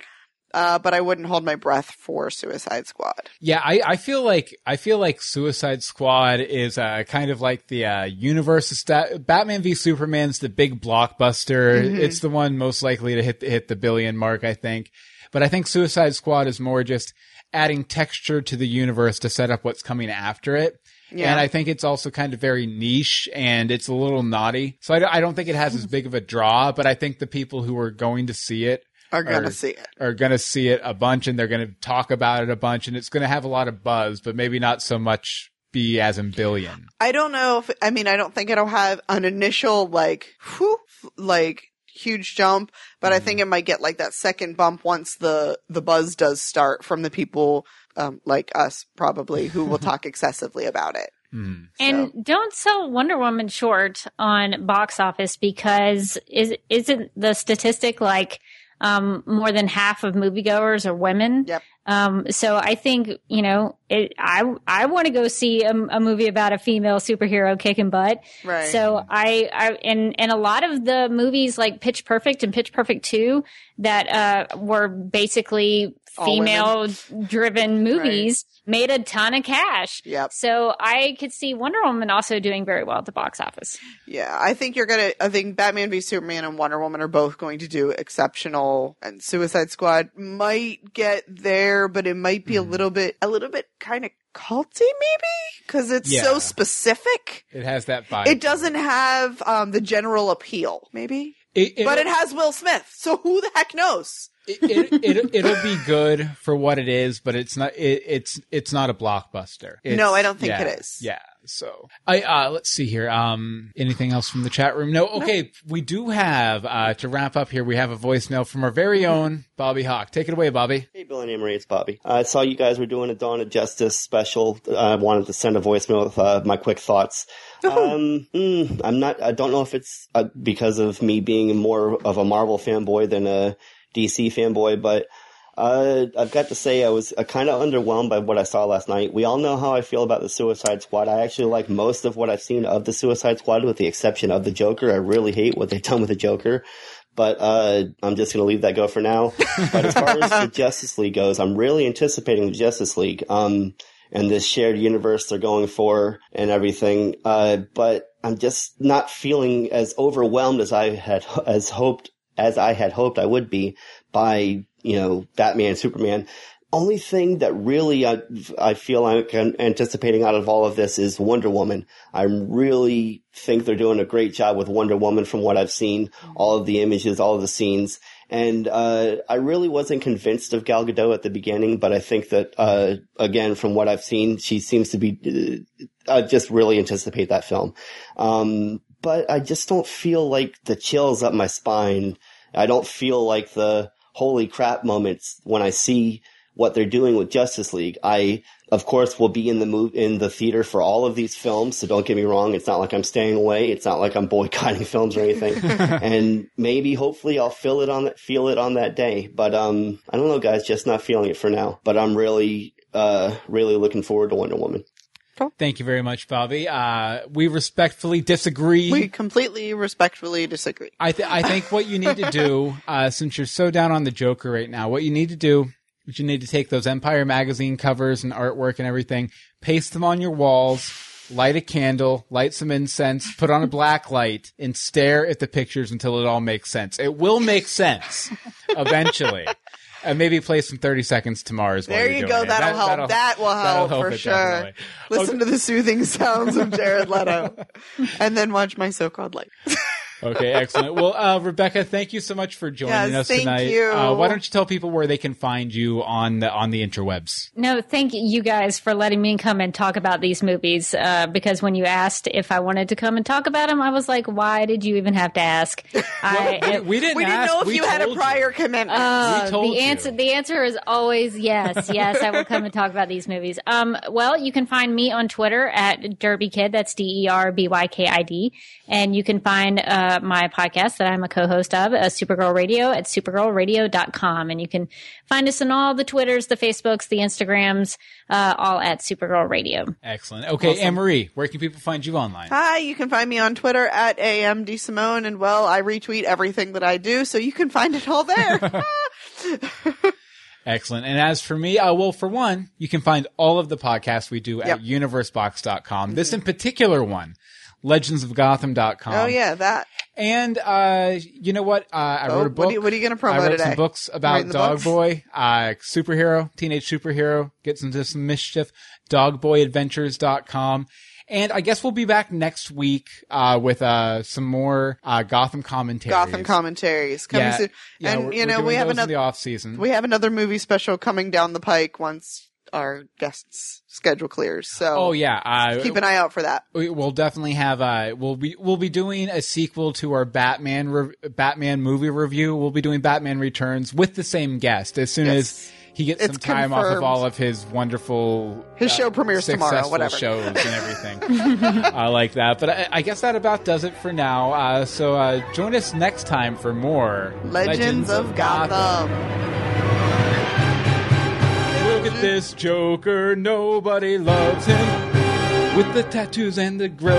uh, but I wouldn't hold my breath for Suicide Squad. Yeah, I, I feel like I feel like Suicide Squad is uh, kind of like the uh, universe. Batman v Superman's the big blockbuster. It's the one most likely to hit hit the billion mark, I think. But I think Suicide Squad is more just adding texture to the universe to set up what's coming after it. Yeah. And I think it's also kind of very niche and it's a little naughty. So I, I don't think it has as (laughs) big of a draw, but I think the people who are going to see it Are gonna see it. are going to see it a bunch and they're going to talk about it a bunch and it's going to have a lot of buzz, but maybe not so much be as in billion. I don't know if I mean I don't think it'll have an initial like whew, like huge jump, but I think it might get like that second bump once the the buzz does start from the people um, like us probably who will talk (laughs) excessively about it. Hmm. And don't sell Wonder Woman short on box office because is isn't the statistic like um, more than half of moviegoers are women? Yep. Um, so I think you know it, I I want to go see a, a movie about a female superhero kicking butt. Right. So I, I and and a lot of the movies like Pitch Perfect and Pitch Perfect Two that uh, were basically All female driven movies made a ton of cash. Yep. So I could see Wonder Woman also doing very well at the box office. Yeah, I think you're gonna. I think Batman v Superman and Wonder Woman are both going to do exceptional, and Suicide Squad might get there, but it might be a little bit, a little bit kind of culty, maybe because it's so specific. It has that vibe. It doesn't have um, the general appeal, maybe, It, but it has Will Smith. So who the heck knows? It, it, it, it'll be good for what it is, but it's not. It, it's it's not a blockbuster. It's- No, I don't think yeah, it is. Yeah. So I uh, let's see here. Um, anything else from the chat room? No. Okay, we do have uh, to wrap up here. We have a voicemail from our very own Bobby Hawk. Take it away, Bobby. Hey, Bill and Amory, it's Bobby. I saw you guys were doing a Dawn of Justice special. I wanted to send a voicemail with uh, my quick thoughts. Um, mm, I'm not. I don't know if it's uh, because of me being more of a Marvel fanboy than a DC fanboy, but uh, I've got to say I was uh, kind of underwhelmed by what I saw last night. We all know how I feel about the Suicide Squad. I actually like most of what I've seen of the Suicide Squad, with the exception of the Joker. I really hate what they've (laughs) done with the Joker. But uh, I'm just going to leave that go for now. But as far as the (laughs) Justice League goes, I'm really anticipating the Justice League um, and this shared universe they're going for and everything. Uh, but I'm just not feeling as overwhelmed as I had as hoped as I had hoped I would be by you know Batman, Superman. only thing that really I, I feel I'm anticipating out of all of this is Wonder Woman. I really think they're doing a great job with Wonder Woman from what I've seen, all of the images, all of the scenes. And uh, I really wasn't convinced of Gal Gadot at the beginning, but I think that uh, again, from what I've seen, she seems to be. Uh, I just really anticipate that film, um, but I just don't feel like the chills up my spine. I don't feel like the holy crap moments when I see what they're doing with Justice League. I, of course, will be in the move in the theater for all of these films. So don't get me wrong. It's not like I'm staying away. It's not like I'm boycotting (laughs) films or anything. (laughs) and maybe, hopefully, I'll feel it on that, feel it on that day. But, um, I don't know, guys, just not feeling it for now. But I'm really, uh, really looking forward to Wonder Woman. Thank you very much, Bobby. Uh, we respectfully disagree. We completely respectfully disagree. I, th- I think what you need to do, (laughs) uh, since you're so down on the Joker right now, what you need to do is you need to take those Empire magazine covers and artwork and everything, paste them on your walls, light a candle, light some incense, put on a black light, and stare at the pictures until it all makes sense. It will make sense (laughs) eventually. And maybe play some 30 seconds to Mars. There you go. That'll, that, help. That'll, that will help, help for sure. Definitely. Listen okay. to the soothing sounds of Jared Leto (laughs) and then watch My So-Called Life. (laughs) Okay, excellent. Well, uh, Rebecca, thank you so much for joining yes, us thank tonight. You. Uh, why don't you tell people where they can find you on the on the interwebs? No, thank you guys for letting me come and talk about these movies. Uh, because when you asked if I wanted to come and talk about them, I was like, "Why did you even have to ask?" (laughs) I, we, we, didn't. We didn't ask, know if we you had a prior you. commitment. Uh, the answer, the answer is always yes. (laughs) Yes, I will come and talk about these movies. Um, well, you can find me on Twitter at Derby Kid. That's D E R B Y K I D, and you can find uh, my podcast podcast that I'm a co-host of, uh, Supergirl Radio at supergirlradio.com. And you can find us on all the Twitters, the Facebooks, the Instagrams, uh, all at Supergirl Radio. Excellent. Okay, awesome. Anne Marie, where can people find you online? Hi, you can find me on Twitter at AMD Simone. And well, I retweet everything that I do, so you can find it all there. (laughs) (laughs) Excellent. And as for me, uh, well, for one, you can find all of the podcasts we do yep. at universebox.com. Mm-hmm. This in particular one, legendsofgotham.com. Oh, yeah, that. And uh, you know what? Uh, I oh, wrote a book. What are you, what are you going to promote I wrote today? some books about Dog books? Boy, uh, superhero, teenage superhero, gets into some mischief. Dogboyadventures.com. And I guess we'll be back next week uh, with uh, some more uh, Gotham commentaries. Gotham commentaries coming yeah, soon. Yeah, and you know we have another off season. We have another movie special coming down the pike once our guests schedule clears. So oh yeah, uh, keep an eye out for that. We'll definitely have. Uh, we'll be we'll be doing a sequel to our Batman re- Batman movie review. We'll be doing Batman Returns with the same guest as soon yes. as he gets it's some time confirmed. off of all of his wonderful his show premieres tomorrow whatever shows and everything (laughs) i like that but I, I, guess that about does it for now uh, so uh, join us next time for more legends, legends of, of gotham. gotham. At this Joker, nobody loves him. With the tattoos and the grill.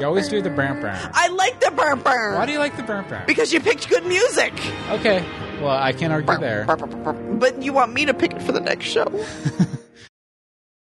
You always do the burn burn. I like the burn burn. Why do you like the burn burn? Because you picked good music. Okay. Well, I can't argue there. But you want me to pick it for the next show. (laughs)